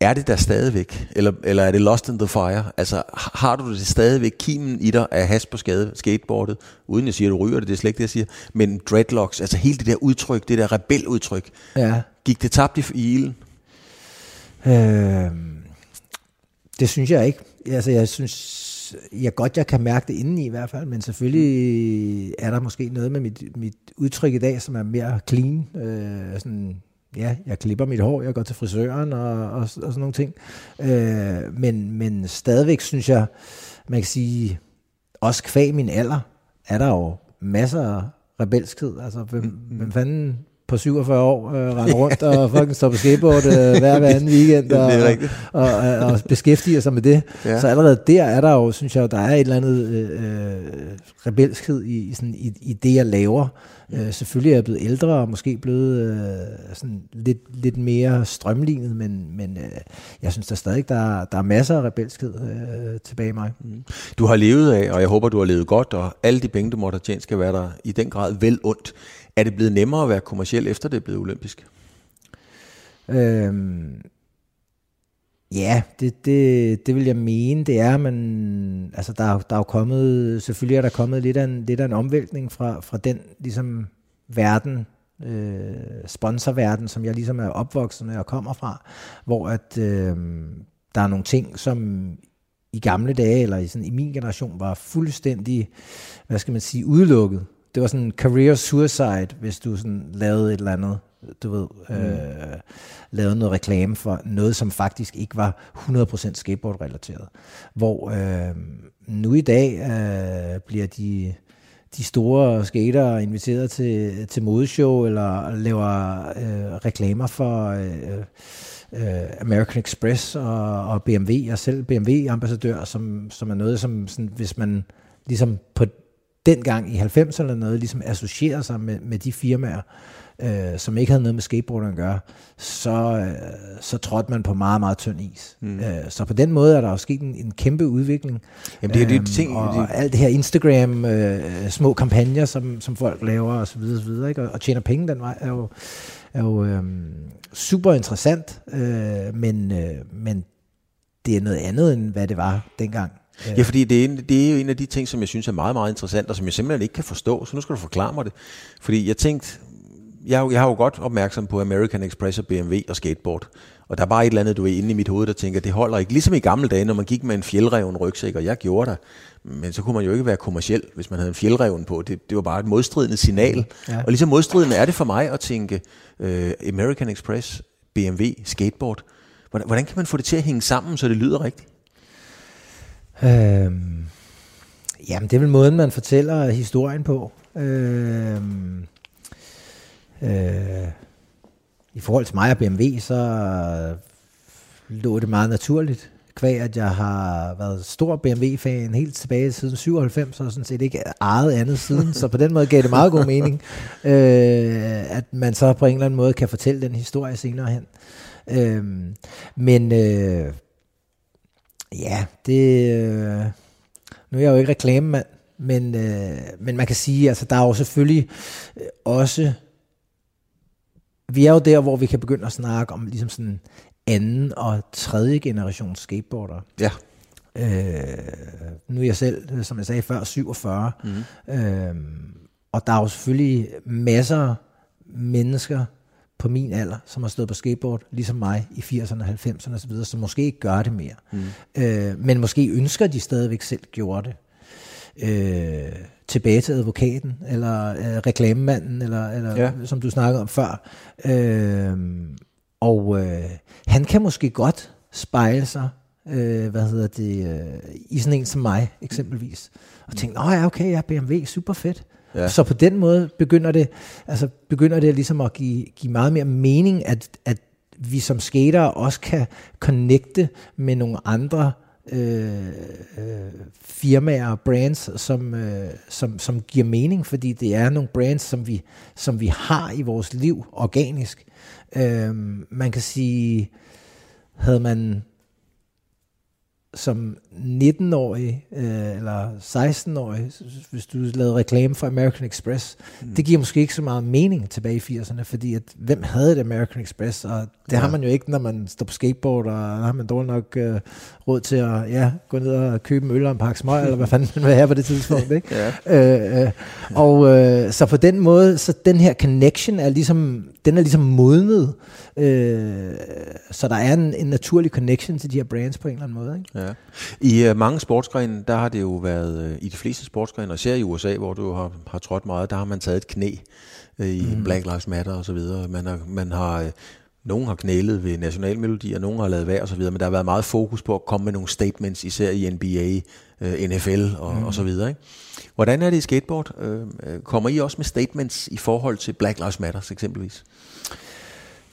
er det der stadigvæk? Eller, eller er det lost in the fire? Altså, har du det stadigvæk kimen i dig af has på skade, skateboardet? Uden jeg siger, at du ryger det, det er slet ikke det, jeg siger. Men dreadlocks, altså hele det der udtryk, det der rebeludtryk, ja. gik det tabt i, i ilden? Øh, det synes jeg ikke. Altså, jeg synes jeg godt, jeg kan mærke det indeni i hvert fald, men selvfølgelig er der måske noget med mit, mit udtryk i dag, som er mere clean. Øh, sådan, ja, jeg klipper mit hår, jeg går til frisøren og, og, og sådan nogle ting. Øh, men, men stadigvæk synes jeg, man kan sige, også kvæg min alder, er der jo masser af rebelskhed. Altså, hvem, hvem fanden på 47 år øh, render rundt og fucking står på skateboard øh, hver, hver anden weekend og, rigtigt. og, og, og beskæftiger sig med det. Ja. Så allerede der er der jo, synes jeg, der er et eller andet øh, rebelskhed i, i, sådan, i, i det, jeg laver. Øh, selvfølgelig er jeg blevet ældre og måske blevet øh, sådan lidt, lidt mere strømlignet, men, men øh, jeg synes der stadig, der, der er masser af rebelskhed øh, tilbage i mig. Du har levet af, og jeg håber, du har levet godt, og alle de penge, du måtte have tjent, skal være der i den grad vel ondt. Er det blevet nemmere at være kommerciel, efter det er blevet olympisk? Øhm, ja, det, det, det vil jeg mene, det er, men altså, der, er der er jo kommet, selvfølgelig er der kommet lidt af en, lidt af en omvæltning fra, fra den ligesom, verden, øh, sponsorverden, som jeg ligesom er opvokset med og kommer fra, hvor at øh, der er nogle ting, som i gamle dage, eller i, sådan, i min generation, var fuldstændig, hvad skal man sige, udelukket. Det var sådan career suicide, hvis du sådan lavede et eller andet, du ved, mm. øh, lavede noget reklame for noget, som faktisk ikke var 100% skateboard-relateret. Hvor øh, nu i dag øh, bliver de, de store skater inviteret til, til modeshow, eller laver øh, reklamer for... Øh, øh, American Express og, og BMW, er selv BMW-ambassadør, som, som er noget, som sådan, hvis man ligesom på dengang i 90'erne eller noget, ligesom associerer sig med, med de firmaer, øh, som ikke havde noget med skateboarding at gøre, så, øh, så trådte man på meget, meget tynd is. Mm. Øh, så på den måde er der jo sket en, en kæmpe udvikling. Jamen, det er jo de Øhm, ting- Og det- alt det her Instagram, øh, små kampagner, som, som folk laver og så videre, så videre ikke? Og, og tjener penge den vej, er jo, er jo øhm, super interessant, øh, men, øh, men det er noget andet, end hvad det var dengang. Ja, fordi det er, en, det er jo en af de ting, som jeg synes er meget, meget interessant, og som jeg simpelthen ikke kan forstå, så nu skal du forklare mig det. Fordi jeg tænkte, jeg, jo- jeg har jo godt opmærksom på American Express og BMW og skateboard, og der er bare et eller andet, du er inde i mit hoved, der tænker, det holder ikke. Ligesom i gamle dage, når man gik med en fjeldreven rygsæk, og jeg gjorde det, men så kunne man jo ikke være kommersiel, hvis man havde en fjeldreven på. Det, det var bare et modstridende signal. Ja. Og ligesom modstridende er det for mig at tænke, øh, American Express, BMW, skateboard, Hvordan, hvordan kan man få det til at hænge sammen, så det lyder rigtigt? Øhm, jamen, det er vel måden, man fortæller historien på. Øhm, øh, I forhold til mig og BMW, så lå det meget naturligt. Kvæg, at jeg har været stor BMW-fan helt tilbage siden 97, og sådan set ikke ejet andet siden, så på den måde gav det meget god mening, øh, at man så på en eller anden måde kan fortælle den historie senere hen. Øh, men øh, ja, det... Øh, nu er jeg jo ikke reklamemand, men, øh, men man kan sige, altså der er jo selvfølgelig øh, også... Vi er jo der, hvor vi kan begynde at snakke om ligesom sådan anden og tredje generation skateboarder. Ja. Øh, nu er jeg selv, som jeg sagde før, 47. Mm. Øh, og der er jo selvfølgelig masser mennesker på min alder, som har stået på skateboard, ligesom mig i 80'erne, 90'erne osv., som måske ikke gør det mere. Mm. Øh, men måske ønsker de stadigvæk selv gjorde det. Øh, tilbage til advokaten, eller øh, reklamemanden, eller, eller ja. som du snakkede om før. Øh, og øh, han kan måske godt spejle sig, øh, hvad hedder det, øh, i sådan en som mig, eksempelvis. Og tænke, åh ja, okay, ja, BMW, super fedt. Ja. Så på den måde begynder det, altså begynder det ligesom at give, give meget mere mening, at, at vi som skater også kan connecte med nogle andre øh, øh, firmaer og brands, som, øh, som, som giver mening, fordi det er nogle brands, som vi, som vi har i vores liv organisk. Øh, man kan sige, havde man som 19-årig øh, eller 16-årig, hvis du lavede reklame for American Express, mm. det giver måske ikke så meget mening tilbage i 80'erne, fordi at, hvem havde et American Express, og det ja. har man jo ikke, når man står på skateboard, og har man dårligt nok øh, råd til at ja, gå ned og købe en øl og en pakke smøg, eller hvad fanden man vil have på det tidspunkt. Ikke? ja. øh, øh, og øh, så på den måde, så den her connection er ligesom, den er ligesom modnet, øh, så der er en, en naturlig connection til de her brands på en eller anden måde. Ikke? Ja. I uh, mange sportsgrene, der har det jo været, uh, i de fleste sportsgrene, og især i USA, hvor du har, har trådt meget, der har man taget et knæ uh, i mm. Black Lives Matter og så videre. Man har, man har uh, nogen har knælet ved nationalmelodier, nogen har lavet værd og så videre, men der har været meget fokus på at komme med nogle statements, især i NBA, uh, NFL og, mm. og så videre. Ikke? Hvordan er det i skateboard? Uh, kommer I også med statements i forhold til Black Lives Matter eksempelvis?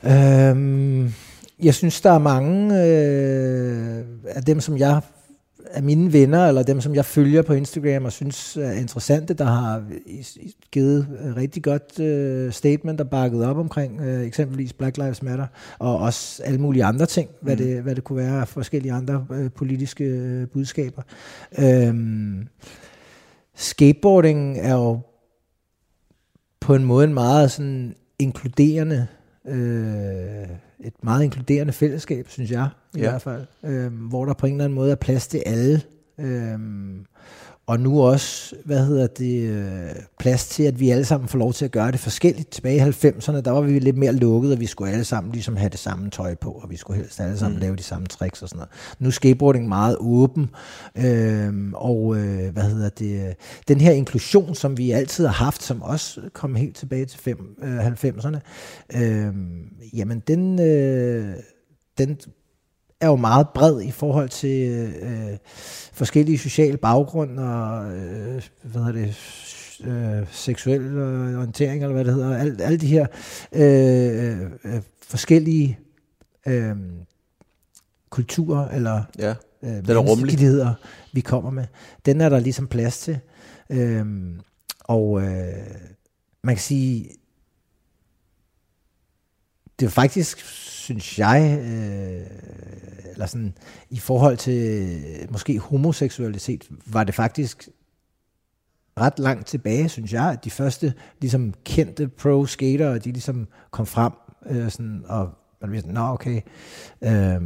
Um jeg synes, der er mange øh, af dem, som jeg af mine venner, eller dem, som jeg følger på Instagram og synes er interessante, der har givet rigtig godt øh, statement og bakket op omkring øh, eksempelvis Black Lives Matter, og også alle mulige andre ting, mm. hvad, det, hvad det kunne være forskellige andre øh, politiske øh, budskaber. Øhm, skateboarding er jo på en måde en meget sådan inkluderende øh, et meget inkluderende fællesskab, synes jeg i ja. hvert fald, øh, hvor der på en eller anden måde er plads til alle. Øh, og nu også, hvad hedder det, øh, plads til, at vi alle sammen får lov til at gøre det forskelligt. Tilbage i 90'erne, der var vi lidt mere lukket, og vi skulle alle sammen ligesom have det samme tøj på, og vi skulle helst alle sammen mm. lave de samme tricks og sådan noget. Nu er skateboarding meget åben, øh, og øh, hvad hedder det, den her inklusion, som vi altid har haft, som også kom helt tilbage til fem, øh, 90'erne, øh, jamen den, øh, den er jo meget bred i forhold til øh, forskellige sociale baggrund og øh, hvad hedder det, øh, seksuel orientering, eller hvad det hedder, alle, alle de her øh, øh, forskellige øh, kulturer, eller ja, øh, menneskeligheder, vi kommer med, den er der ligesom plads til. Øh, og øh, man kan sige, det er faktisk, synes jeg, øh, eller sådan, i forhold til øh, måske homoseksualitet, var det faktisk ret langt tilbage, synes jeg, at de første ligesom kendte pro-skater, de ligesom kom frem, øh, sådan, og man vidste, nå okay, øh,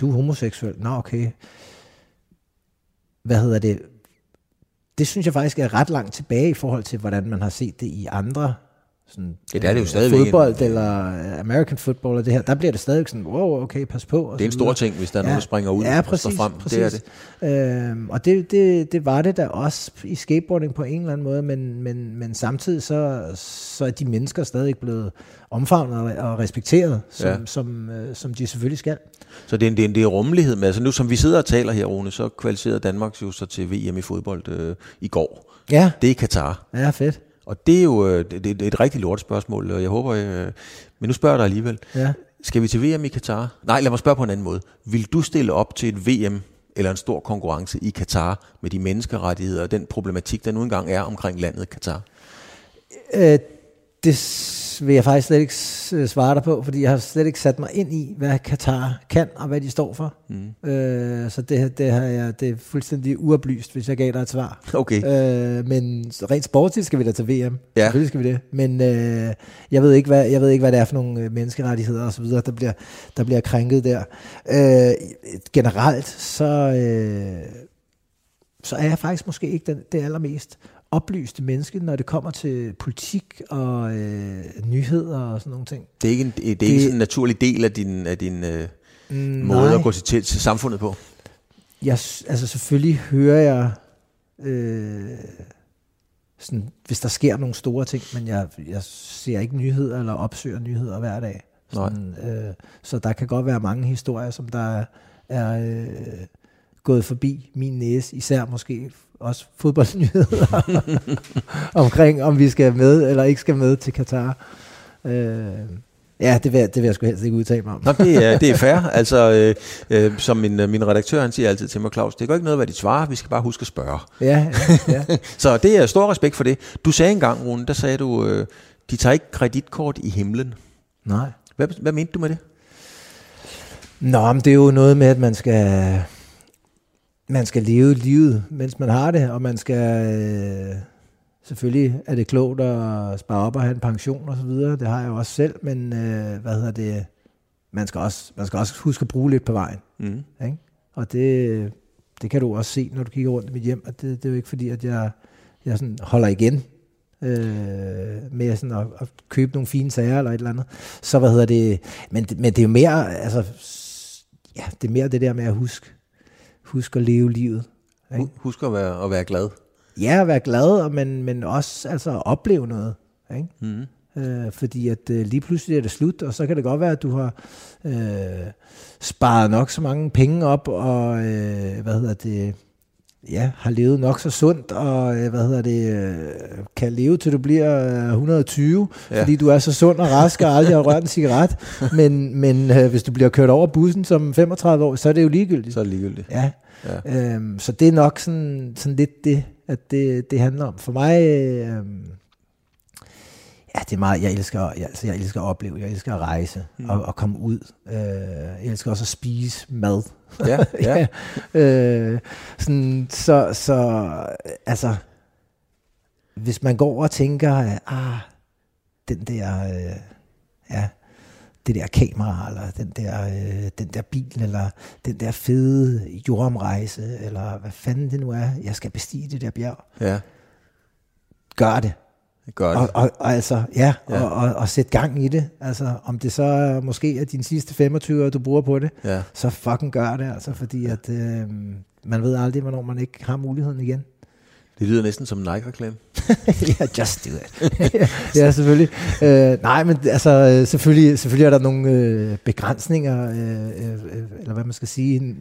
du er homoseksuel, nå okay, hvad hedder det, det synes jeg faktisk er ret langt tilbage i forhold til, hvordan man har set det i andre sådan, Ja, det er det jo øh, stadigvæk. fodbold eller øh, American football og det her, der bliver det stadig sådan, wow, okay, pas på. og Det er en stor ting, hvis der er nogen, der springer ud ja, og præcis, står frem. Præcis. Det er det. Øhm, og det, det, det var det da også i skateboarding på en eller anden måde, men, men, men samtidig så, så er de mennesker stadig blevet omfavnet og, og respekteret, som, Ja. ja. som, øh, som de selvfølgelig skal. Så det er en, det er en, det er rummelighed med. Altså nu som vi sidder og taler her, Rune, så kvalificerede Danmark jo så til VM i fodbold øh, i går. Ja, Det er i Katar. ja, fedt. Og det er jo øh, det, det er et rigtig lortespørgsmål, og jeg håber, øh, men nu spørger jeg dig alligevel. Ja. Skal vi til VM i Katar? Nej, lad mig spørge på en anden måde. Vil du stille op til et VM eller en stor konkurrence i Katar med de menneskerettigheder og den problematik, der nu engang er omkring landet Katar? Øh, det vil jeg faktisk slet ikke øh, svare dig på, fordi jeg har slet ikke sat mig ind i, hvad Katar kan og hvad de står for. Mm. Øh, så det, det, har jeg, det er fuldstændig uoplyst, hvis jeg gav dig et svar. Okay. Øh, men rent sportsligt skal vi da til VM. Ja. Selvfølgelig skal vi det. Men øh, jeg, ved ikke, hvad, jeg ved ikke, hvad det er for nogle øh, menneskerettigheder og så videre, der bliver, der bliver krænket der. Øh, generelt, så, øh, så er jeg faktisk måske ikke den, det allermest oplyste menneske, når det kommer til politik og øh, nyheder og sådan nogle ting. Det er ikke en, det er ikke Det- sådan en naturlig del af din, af din øh, Mm, måde nej. at gå til, til, til samfundet på. jeg, altså selvfølgelig hører jeg, øh, sådan, hvis der sker nogle store ting, men jeg, jeg ser ikke nyheder eller opsøger nyheder hver dag. Sådan, øh, så der kan godt være mange historier, som der er, er øh, gået forbi min næse, især måske også fodboldnyheder omkring, om vi skal med eller ikke skal med til Katar. Øh, ja, det vil, jeg- det vil jeg sgu helst ikke udtale mig om. Nå, det er, det er fair. Altså, øh, øh, som min, øh, min redaktør, han siger altid til mig, Claus, det gør ikke noget, hvad de svarer, vi skal bare huske at spørge. Ja, ja, ja. Så det er stor respekt for det. Du sagde engang, Rune, der sagde du, øh, de tager ikke kreditkort i himlen. Nej. Hvad, hvad mente du med det? Nå, men det er jo noget med, at man skal, man skal leve livet, mens man har det, og man skal, øh, selvfølgelig er det klogt at spare op og have en pension og så videre, det har jeg jo også selv, men øh, hvad hedder det, man skal, også, man skal også huske at bruge lidt på vejen, Mm. ikke? og det, det kan du også se, når du kigger rundt i mit hjem, at det, det er jo ikke fordi, at jeg, jeg sådan holder igen, øh, med sådan at, at købe nogle fine sager eller et eller andet. Så hvad hedder det, men, men det er jo mere, altså, ja, det er mere det der med at huske, huske at leve livet. Ikke? Hu- Husk at være, at være glad. Ja, at være glad, men, men også altså at opleve noget. Ikke? Mm. Øh, fordi at øh, lige pludselig er det slut, og så kan det godt være, at du har øh, sparet nok så mange penge op, og øh, hvad hedder det, ja, har levet nok så sundt, og øh, hvad hedder det, øh, kan leve til du bliver øh, 120, Ja. ja. fordi du er så sund og rask og aldrig har rørt en cigaret. Men, men øh, hvis du bliver kørt over bussen som 35 år, så er det jo ligegyldigt. Så er det ligegyldigt. Ja. Ja. Øhm, så det er nok sådan, sådan lidt det, at det, det handler om. For mig, øhm, ja, det er meget, jeg elsker, jeg, altså, jeg elsker at opleve, jeg elsker at rejse mm. og, og komme ud. Øh, jeg elsker også at spise mad. Ja, ja. øh, sådan, så, så, altså, hvis man går og tænker, ah, den der, øh, ja, det der kamera, eller den der, øh, den der bil, eller den der fede jordomrejse, eller hvad fanden det nu er, jeg skal bestige det der bjerg. ja. Gør det. Gør Og, og, og altså, ja, Ja. Og, og, og sæt gang i det. Altså, om det så er måske er dine sidste 25 år, du bruger på det, Ja. så fucking gør det, altså, fordi at, øh, man ved aldrig, hvornår man ikke har muligheden igen. Det lyder næsten som en Nike-reklame. ja, just do it. ja, selvfølgelig. Øh, nej, men altså, øh, selvfølgelig, selvfølgelig er der nogle øh, begrænsninger, øh, øh, øh, eller hvad man skal sige.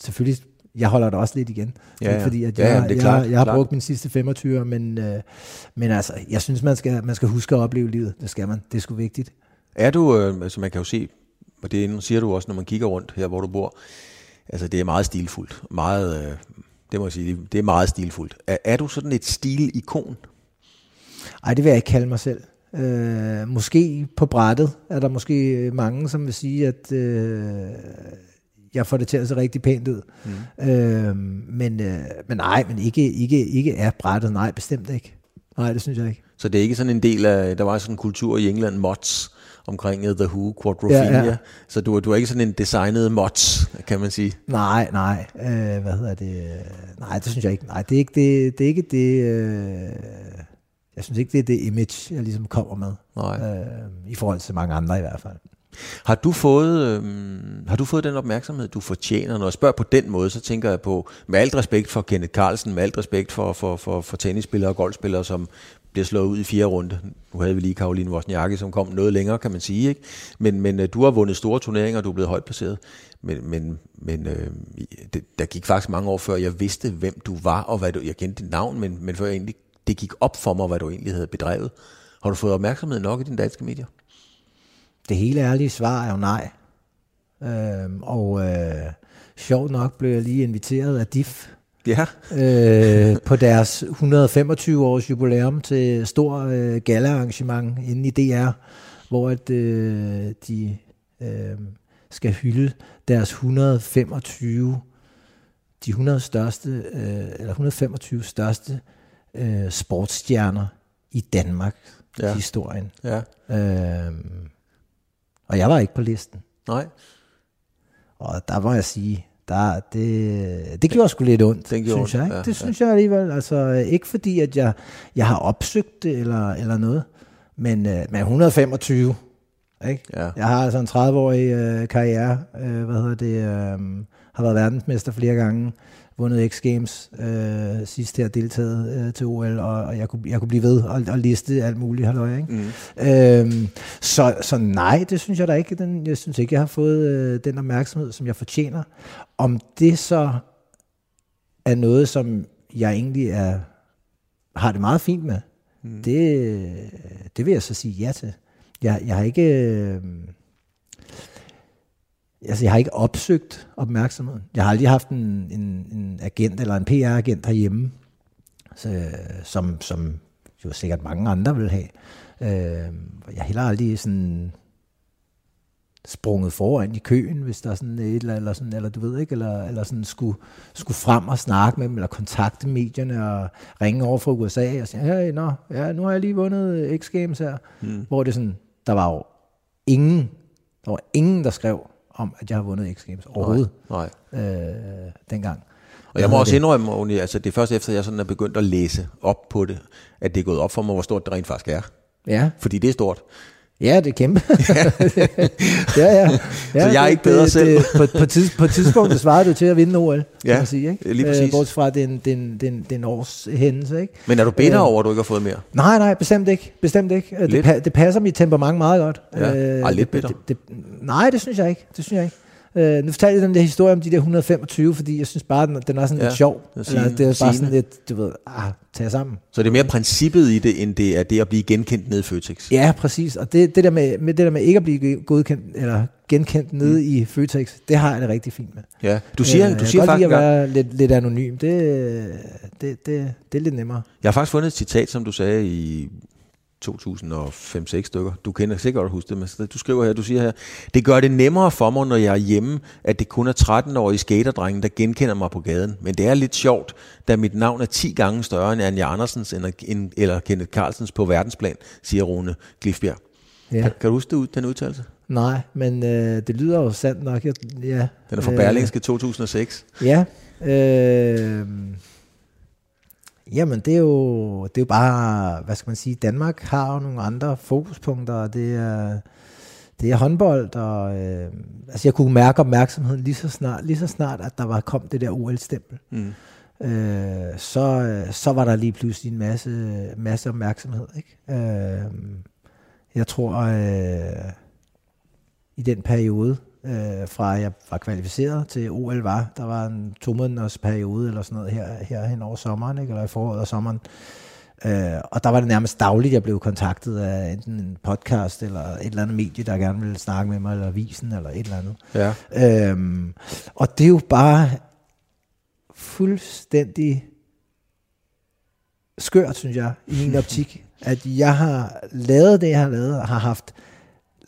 Selvfølgelig, jeg holder det også lidt igen. Ja, ja. Fordi at Ja, jeg, ja, det er jeg, klart, jeg har klart. brugt min sidste 25 men, øh, men altså, jeg synes, man skal, man skal huske at opleve livet. Det skal man. Det er sgu vigtigt. Er du, øh, altså man kan jo se, og det siger du også, når man kigger rundt her, hvor du bor, altså det er meget stilfuldt. Meget, øh, det må jeg sige, det er meget stilfuldt. Er, er du sådan et stilikon? Ej, det vil jeg ikke kalde mig selv. Øh, måske på brættet er der måske mange, som vil sige, at øh, jeg får det til at se rigtig pænt ud. Mm. Øh, men, øh, men nej, men ikke, ikke, ikke er brættet. Nej, bestemt ikke. Nej, det synes jeg ikke. Så det er ikke sådan en del af, der var sådan en kultur i England, mods, omkring uh, The Who, Quadrophenia. Ja, Ja. Så du, er- du er ikke sådan en designet mods, kan man sige. Nej, nej. Øh, hvad hedder det? Nej, det synes jeg ikke. Nej, det er ikke det, det, er ikke det øh, jeg synes ikke, det er det image, jeg ligesom kommer med. Nej. Øh, I forhold til mange andre i hvert fald. Har du fået, øhm, har du fået den opmærksomhed, du fortjener? Når jeg spørger på den måde, så tænker jeg på, med alt respekt for Kenneth Carlsen, med alt respekt for, for, for, for tennisspillere og golfspillere, som bliver slået ud i fire runde. Nu havde vi lige Karoline Wozniacki, som kom noget længere, kan man sige. Ikke? Men, men øh, du har vundet store turneringer, og du er blevet højt placeret. Men, men, men øh, det, der gik faktisk mange år før, jeg vidste, hvem du var, og hvad du, jeg kendte dit navn, men, men før jeg egentlig, det gik op for mig, hvad du egentlig havde bedrevet. Har du fået opmærksomhed nok i dine danske medier? Det hele ærlige svar er jo nej. Øhm, og øh, sjovt nok blev jeg lige inviteret af DIF Ja. øh, på deres 125 års jubilæum til stor øh, gala-arrangement inde i DR, hvor at, øh, de øh, skal hylde deres 125 de 100 største øh, eller 125 største øh, sportsstjerner i Danmark Ja. historien. Ja. Øh, og jeg var ikke på listen. Nej. Og der må jeg sige, der, det, det gjorde sgu lidt ondt, Det gjorde synes jeg. Ikke? ja, det synes jeg alligevel. Altså, ikke fordi, at jeg, jeg har opsøgt det eller, eller noget, men, øh, men 125, ikke? Ja. Jeg har altså en 30-årig øh, karriere, øh, hvad hedder det, øh, har været verdensmester flere gange, vundet X Games øh, sidst her, deltaget øh, til OL, og, og jeg, kunne, jeg kunne blive ved og, og liste alt muligt, halløj, ikke? Mm. Øhm, så, så nej, det synes jeg da ikke. Den, jeg synes ikke, jeg har fået øh, den opmærksomhed, som jeg fortjener. Om det så er noget, som jeg egentlig er, har det meget fint med, mm. det, det vil jeg så sige ja til. Jeg, jeg har ikke... Øh, Altså, jeg har ikke opsøgt opmærksomheden. Jeg har aldrig haft en, en, en agent eller en PR-agent herhjemme, så, som, som jo sikkert mange andre vil have. Øh, jeg har heller aldrig sådan sprunget foran i køen, hvis der er sådan et eller, eller sådan, eller du ved ikke, eller, eller sådan skulle, skulle frem og snakke med dem, eller kontakte medierne og ringe over fra USA og sige, hey, nå, ja, nu har jeg lige vundet X Games her. Mm. Hvor det sådan, der var jo ingen, der var ingen, der skrev om, at jeg har vundet X Games overhovedet Nej. øh, dengang. Og jeg må også indrømme, Oni, altså det er først efter, jeg sådan er begyndt at læse op på det, at det er gået op for mig, hvor stort det rent faktisk er. Ja, Fordi det er stort. Ja, det er kæmpe. ja, ja. ja Så jeg er ikke bedre det, selv. Det, på, på, tids, på tidspunktet svarede du til at vinde OL, kan Ja, man sige. Ikke? lige præcis. Øh, bortset fra, at det er en, det er en, det er en, det er en års hændelse. Ikke? Men er du bitter Øh, over, at du ikke har fået mere? Nej, nej, bestemt ikke. Bestemt ikke. Øh, Lidt? Det, pa- det passer mit temperament meget godt. Ja. Ej, lidt det, bitter. det, det, nej, det synes jeg ikke. Det synes jeg ikke. Øh, nu fortalte jeg den der historie om de der 125, fordi jeg synes bare, den, den er sådan Ja, lidt sjov. det er Eller, det er bare sådan lidt, du ved, ah, tag jer sammen. Så det er mere princippet i det, end det er det at blive genkendt nede i Føtex. Ja, præcis. Og det, det, der med, med det der med ikke at blive godkendt, eller genkendt nede Mm. i Føtex, det har jeg det rigtig fint med. Ja. Du siger, Øh, du siger jeg kan godt faktisk, lide at være lidt, lidt anonym. Det, det, det, det er lidt nemmere. jeg har faktisk fundet et citat, som du sagde i 2005-6 stykker. Du kender sikkert huske det, men du skriver her, du siger her, det gør det nemmere for mig, når jeg er hjemme, at det kun er 13-årige skaterdrengen, der genkender mig på gaden. Men det er lidt sjovt, da mit navn er 10 gange større end Anja Andersens eller- Kenneth Carlsens på verdensplan, siger Rune Glifbjerg. Ja. Kan, kan du huske det, ud- den udtalelse? Nej, men øh, det lyder jo sandt nok. Jeg, ja. Den er fra Øh, Berlingske 2006. Ja. Øh, jamen, det er, jo, det er jo bare, hvad skal man sige, Danmark har jo nogle andre fokuspunkter, og det er, det er håndbold, og øh, altså jeg kunne mærke opmærksomheden lige så snart, lige så snart at der var kom det der OL-stempel. Mm. øh, så, så var der lige pludselig en masse, masse opmærksomhed. Ikke? Øh, jeg tror, øh, i den periode, øh, fra jeg var kvalificeret til OL var, der var en to måneders periode eller sådan noget her, her hen over sommeren, ikke? eller i foråret og sommeren. Øh, og der var det nærmest dagligt, jeg blev kontaktet af enten en podcast eller et eller andet medie, der gerne ville snakke med mig, eller avisen eller et eller andet. Ja. Øhm, og det er jo bare fuldstændig skørt, synes jeg, i min optik, at jeg har lavet det, jeg har lavet, og har haft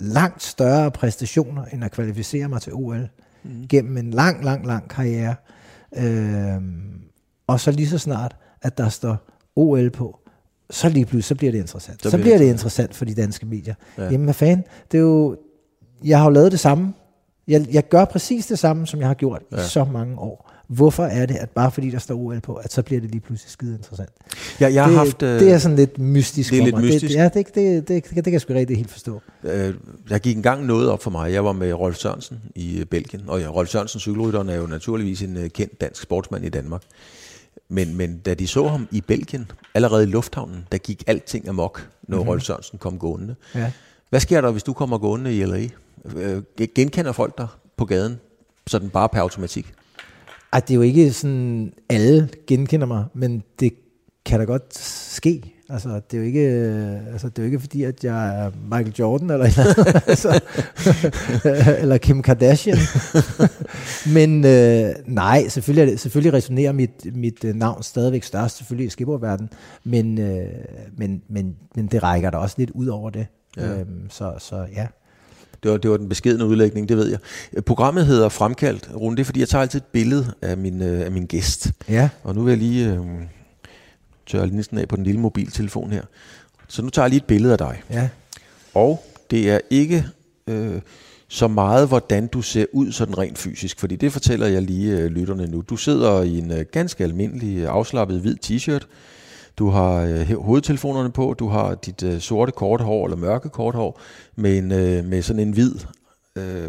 langt større præstationer, end at kvalificere mig til OL, mm. gennem en lang, lang, lang karriere. Øhm, og så lige så snart, at der står OL på, så lige pludselig, så bliver det interessant. Så Så, bliver det interessant for de danske medier. Ja. Ja. Jamen hvad fanden, det er jo, jeg har jo lavet det samme. Jeg, jeg gør præcis det samme, som jeg har gjort. Ja. i så mange år. Hvorfor er det, at bare fordi der står OL på, at så bliver det lige pludselig skide interessant? Ja, jeg har det, haft, øh, det er sådan lidt mystisk det er lidt mig. mystisk. Det, ja, det, det, det, det, det kan jeg sgu rigtig helt forstå. Øh, der gik engang noget op for mig. Jeg var med Rolf Sørensen i øh, Belgien, og ja, Rolf Sørensen, cykelrytteren, er jo naturligvis en øh, kendt dansk sportsmand i Danmark. Men, men da de så ham i Belgien, allerede i lufthavnen, der gik alting amok, når mm-hmm. Rolf Sørensen kom gående. Ja. Hvad sker der, hvis du kommer gående i LA? Genkender folk dig på gaden, sådan bare per automatik? Ej, det er jo ikke sådan, alle genkender mig, men det kan da godt ske. Altså, det er jo ikke, øh, altså, det er jo ikke fordi, at jeg er Michael Jordan eller eller altså, eller Kim Kardashian. Men øh, nej, selvfølgelig, det, selvfølgelig resonerer mit, mit øh, navn stadigvæk størst, selvfølgelig i skibberverdenen, men, øh, men, men, men det rækker da også lidt ud over det. Ja. Øhm, så, så ja. Det var, det var den beskedne udlægning, det ved jeg. Programmet hedder Fremkaldt, Rune. Det er fordi, jeg tager altid et billede af min, øh, af min gæst. Ja. Og nu vil jeg lige øh, tørre linsen af på den lille mobiltelefon her. Så nu tager jeg lige et billede af dig. Ja. Og det er ikke øh, så meget, hvordan du ser ud sådan rent fysisk, fordi det fortæller jeg lige øh, lytterne nu. Du sidder i en øh, ganske almindelig øh, afslappet hvid t-shirt. Du har øh, hovedtelefonerne på, du har dit øh, sorte kort hår, eller mørke kort hår, med, en, øh, med sådan en hvid øh,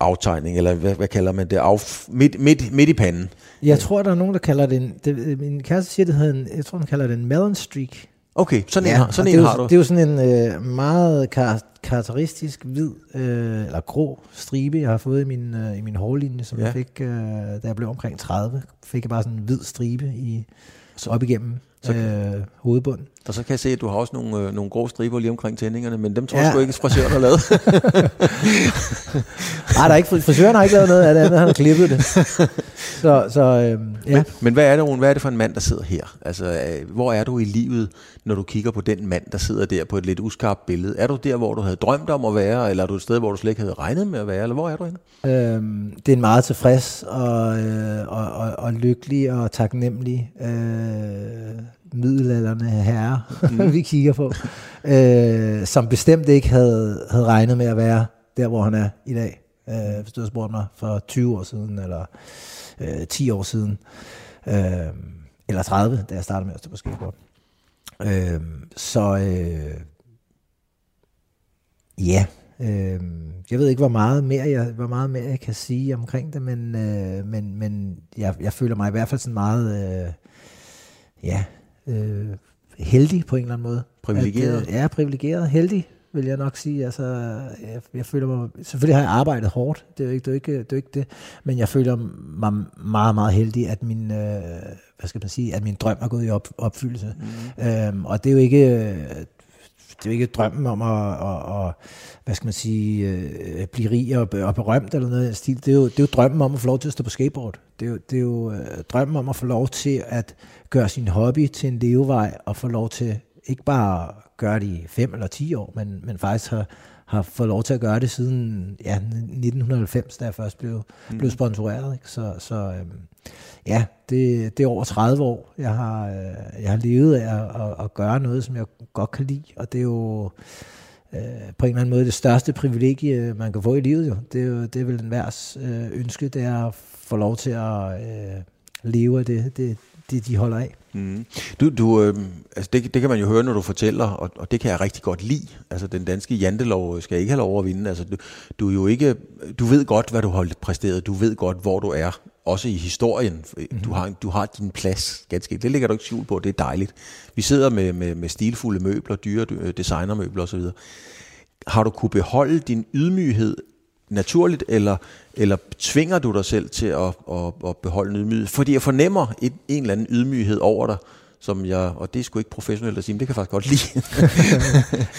aftegning, eller hvad, hvad kalder man det, af, midt, midt, midt i panden. Jeg tror, der er nogen, der kalder det en... Det, min kæreste siger, det hedder en... Jeg tror, den kalder det en melon streak. Okay, sådan en, har, sådan en er har jo, du. Det er jo sådan en øh, meget kar- karakteristisk hvid, øh, eller grå stribe, jeg har fået i min, øh, i min hårlinje, som Ja. ja. jeg fik, øh, da jeg blev omkring 30. Fik jeg bare sådan en hvid stribe i, så, op igennem så- øh, hovedbunden. Og så kan jeg se, at du har også nogle, øh, nogle grå striber lige omkring tændingerne, men dem tror jeg Ja. sgu ikke, frisøren har lavet. Nej, der er ikke, fri- frisøren har ikke lavet noget af det andet, han har klippet det. Så, så øh, ja. men, men hvad er det, Rune? Hvad er det for en mand, der sidder her? Altså, øh, hvor er du i livet, når du kigger på den mand, der sidder der på et lidt uskarpt billede? Er du der, hvor du havde drømt om at være, eller er du et sted, hvor du slet ikke havde regnet med at være, eller hvor er du henne? Øhm, det er en meget tilfreds og, øh, og, og, og lykkelig og taknemmelig øh, middelalderne herre, mm. vi kigger på, øh, som bestemt ikke havde, havde regnet med at være der, hvor han er i dag. Øh, hvis du havde spurgt mig for 20 år siden, eller øh, 10 år siden, øh, eller 30, da jeg startede med at stå på skateboard. Øh, så øh, ja, øh, jeg ved ikke, hvor meget mere jeg, hvor meget mere jeg kan sige omkring det, men, øh, men, men jeg, jeg føler mig i hvert fald sådan meget, øh, ja, øh, heldig på en eller anden måde. Privilegeret? At, øh, ja, privilegeret, heldig vil jeg nok sige. Altså, jeg, jeg føler mig, selvfølgelig har jeg arbejdet hårdt, det er jo ikke det, er jo ikke, det, er jo ikke det men jeg føler mig meget, meget heldig, at min, øh, hvad skal man sige, at min drøm er gået i op, opfyldelse. Mm. Øhm, og det er jo ikke, det er jo ikke drømmen om at, at, at hvad skal man sige, øh, at blive rig og, og berømt eller noget i stil. Det er, jo, det er jo drømmen om at få lov til at stå på skateboard. Det er jo, det er jo øh, drømmen om at få lov til at gøre sin hobby til en levevej og få lov til ikke bare gøre det i fem eller ti år, men, men faktisk har, har fået lov til at gøre det siden ja, 1990, da jeg først blev, mm. blev sponsoreret. Ikke? Så, så øhm, ja, det, det er over 30 år, jeg har, øh, jeg har levet af at, at, at gøre noget, som jeg godt kan lide, og det er jo øh, på en eller anden måde det største privilegie, man kan få i livet. Jo. Det, er jo, det er vel en værs øh, ønske, det er at få lov til at øh, leve af det, det, det, de holder af. Mm. Du, du, øh, altså det, det kan man jo høre, når du fortæller, og, og det kan jeg rigtig godt lide. Altså den danske jantelov skal ikke have lov at vinde. Altså, du, du, er jo ikke, du ved godt, hvad du har præsteret. Du ved godt, hvor du er. Også i historien. Mm-hmm. Du, har, du har din plads. Ganske. Det ligger du ikke skjul på. Det er dejligt. Vi sidder med, med, med stilfulde møbler, dyre øh, designermøbler osv. Har du kunne beholde din ydmyghed naturligt, eller, eller tvinger du dig selv til at, at, at beholde en ydmyghed? Fordi jeg fornemmer et, en eller anden ydmyghed over dig, som jeg, og det er sgu ikke professionelt at sige, men det kan jeg faktisk godt lide.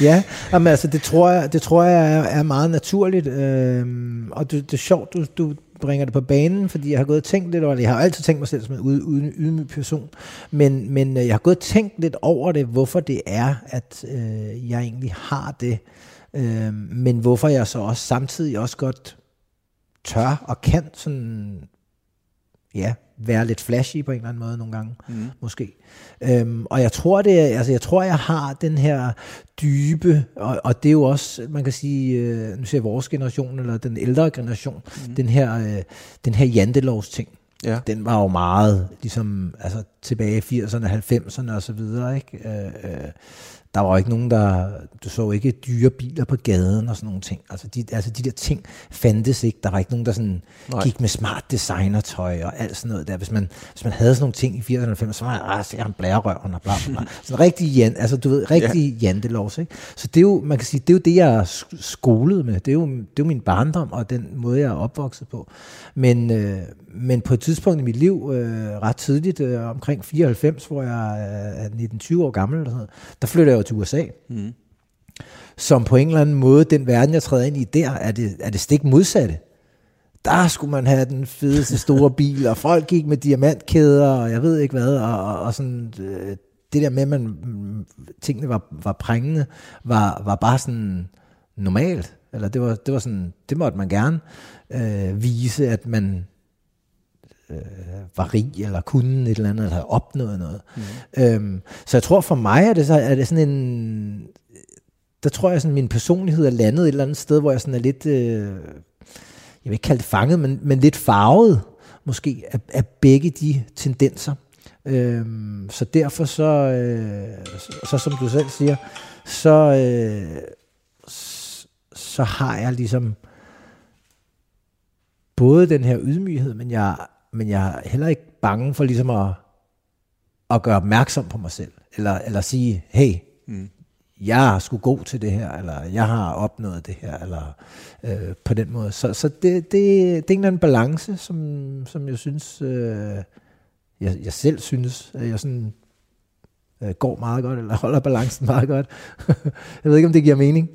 ja, jamen, altså, det tror jeg, det tror jeg er, er meget naturligt, øhm, og det, det er sjovt, du, du bringer det på banen, fordi jeg har gået og tænkt lidt over det. Jeg har altid tænkt mig selv som en ydmyg person, men, men øh, jeg har gået og tænkt lidt over det, hvorfor det er, at øh, jeg egentlig har det, øh, men hvorfor jeg så også samtidig også godt tør og kan sådan, ja, være lidt flashy på en eller anden måde nogle gange, mm. måske. Øhm, og jeg tror det, altså jeg tror jeg har den her dybe, og, og det er jo også, man kan sige, øh, nu ser vores generation eller den ældre generation, mm. den her, øh, den her jantelovs ting. ja. den var jo meget ligesom altså, tilbage i 80'erne, 90'erne og så videre. Ikke? Øh, øh, der var ikke nogen, der... Du så ikke dyre biler på gaden og sådan nogle ting. Altså de, altså de der ting fandtes ikke. Der var ikke nogen, der sådan gik med smart designertøj og alt sådan noget der. Hvis man, hvis man havde sådan nogle ting i 80'erne og 90'erne, så var jeg, ah, så han blærerøven og bla bla bla. Sådan rigtig, jan, altså du ved, rigtig ja. jantelovs, ikke? Så det er jo, man kan sige, det er jo det, jeg er skolet med. Det er jo, det er jo min barndom og den måde, jeg er opvokset på. Men, øh, men på et tidspunkt i mit liv, øh, ret tidligt, øh, omkring 94, hvor jeg er 19-20 år gammel, eller sådan noget, der flytter jeg jo til USA. Mm. Som på en eller anden måde, den verden, jeg træder ind i der, er det, er det stik modsatte. Der skulle man have den fedeste store bil, og folk gik med diamantkæder, og jeg ved ikke hvad, og, og, og sådan, øh, det der med, at man, tingene var, var prængende, var, var bare sådan normalt. Eller det var, det var sådan, det måtte man gerne øh, vise, at man øh, var rig, eller kunne et eller andet, eller havde opnået noget. Mm. Øhm, så jeg tror for mig, er det, så, er det sådan en... Der tror jeg, sådan min personlighed er landet et eller andet sted, hvor jeg sådan er lidt... Øh, jeg vil ikke kalde det fanget, men, men lidt farvet måske af, af begge de tendenser. Øhm, så derfor så, øh, så, så som du selv siger, så, øh, så har jeg ligesom både den her ydmyghed, men jeg men jeg er heller ikke bange for ligesom at, at gøre opmærksom på mig selv, eller, eller sige, hey, mm. jeg skulle god til det her, eller jeg har opnået det her, eller øh, på den måde. Så, så det, det, det er en eller anden balance, som, som jeg synes, øh, jeg, jeg selv synes, at jeg sådan øh, går meget godt, eller holder balancen meget godt. jeg ved ikke, om det giver mening.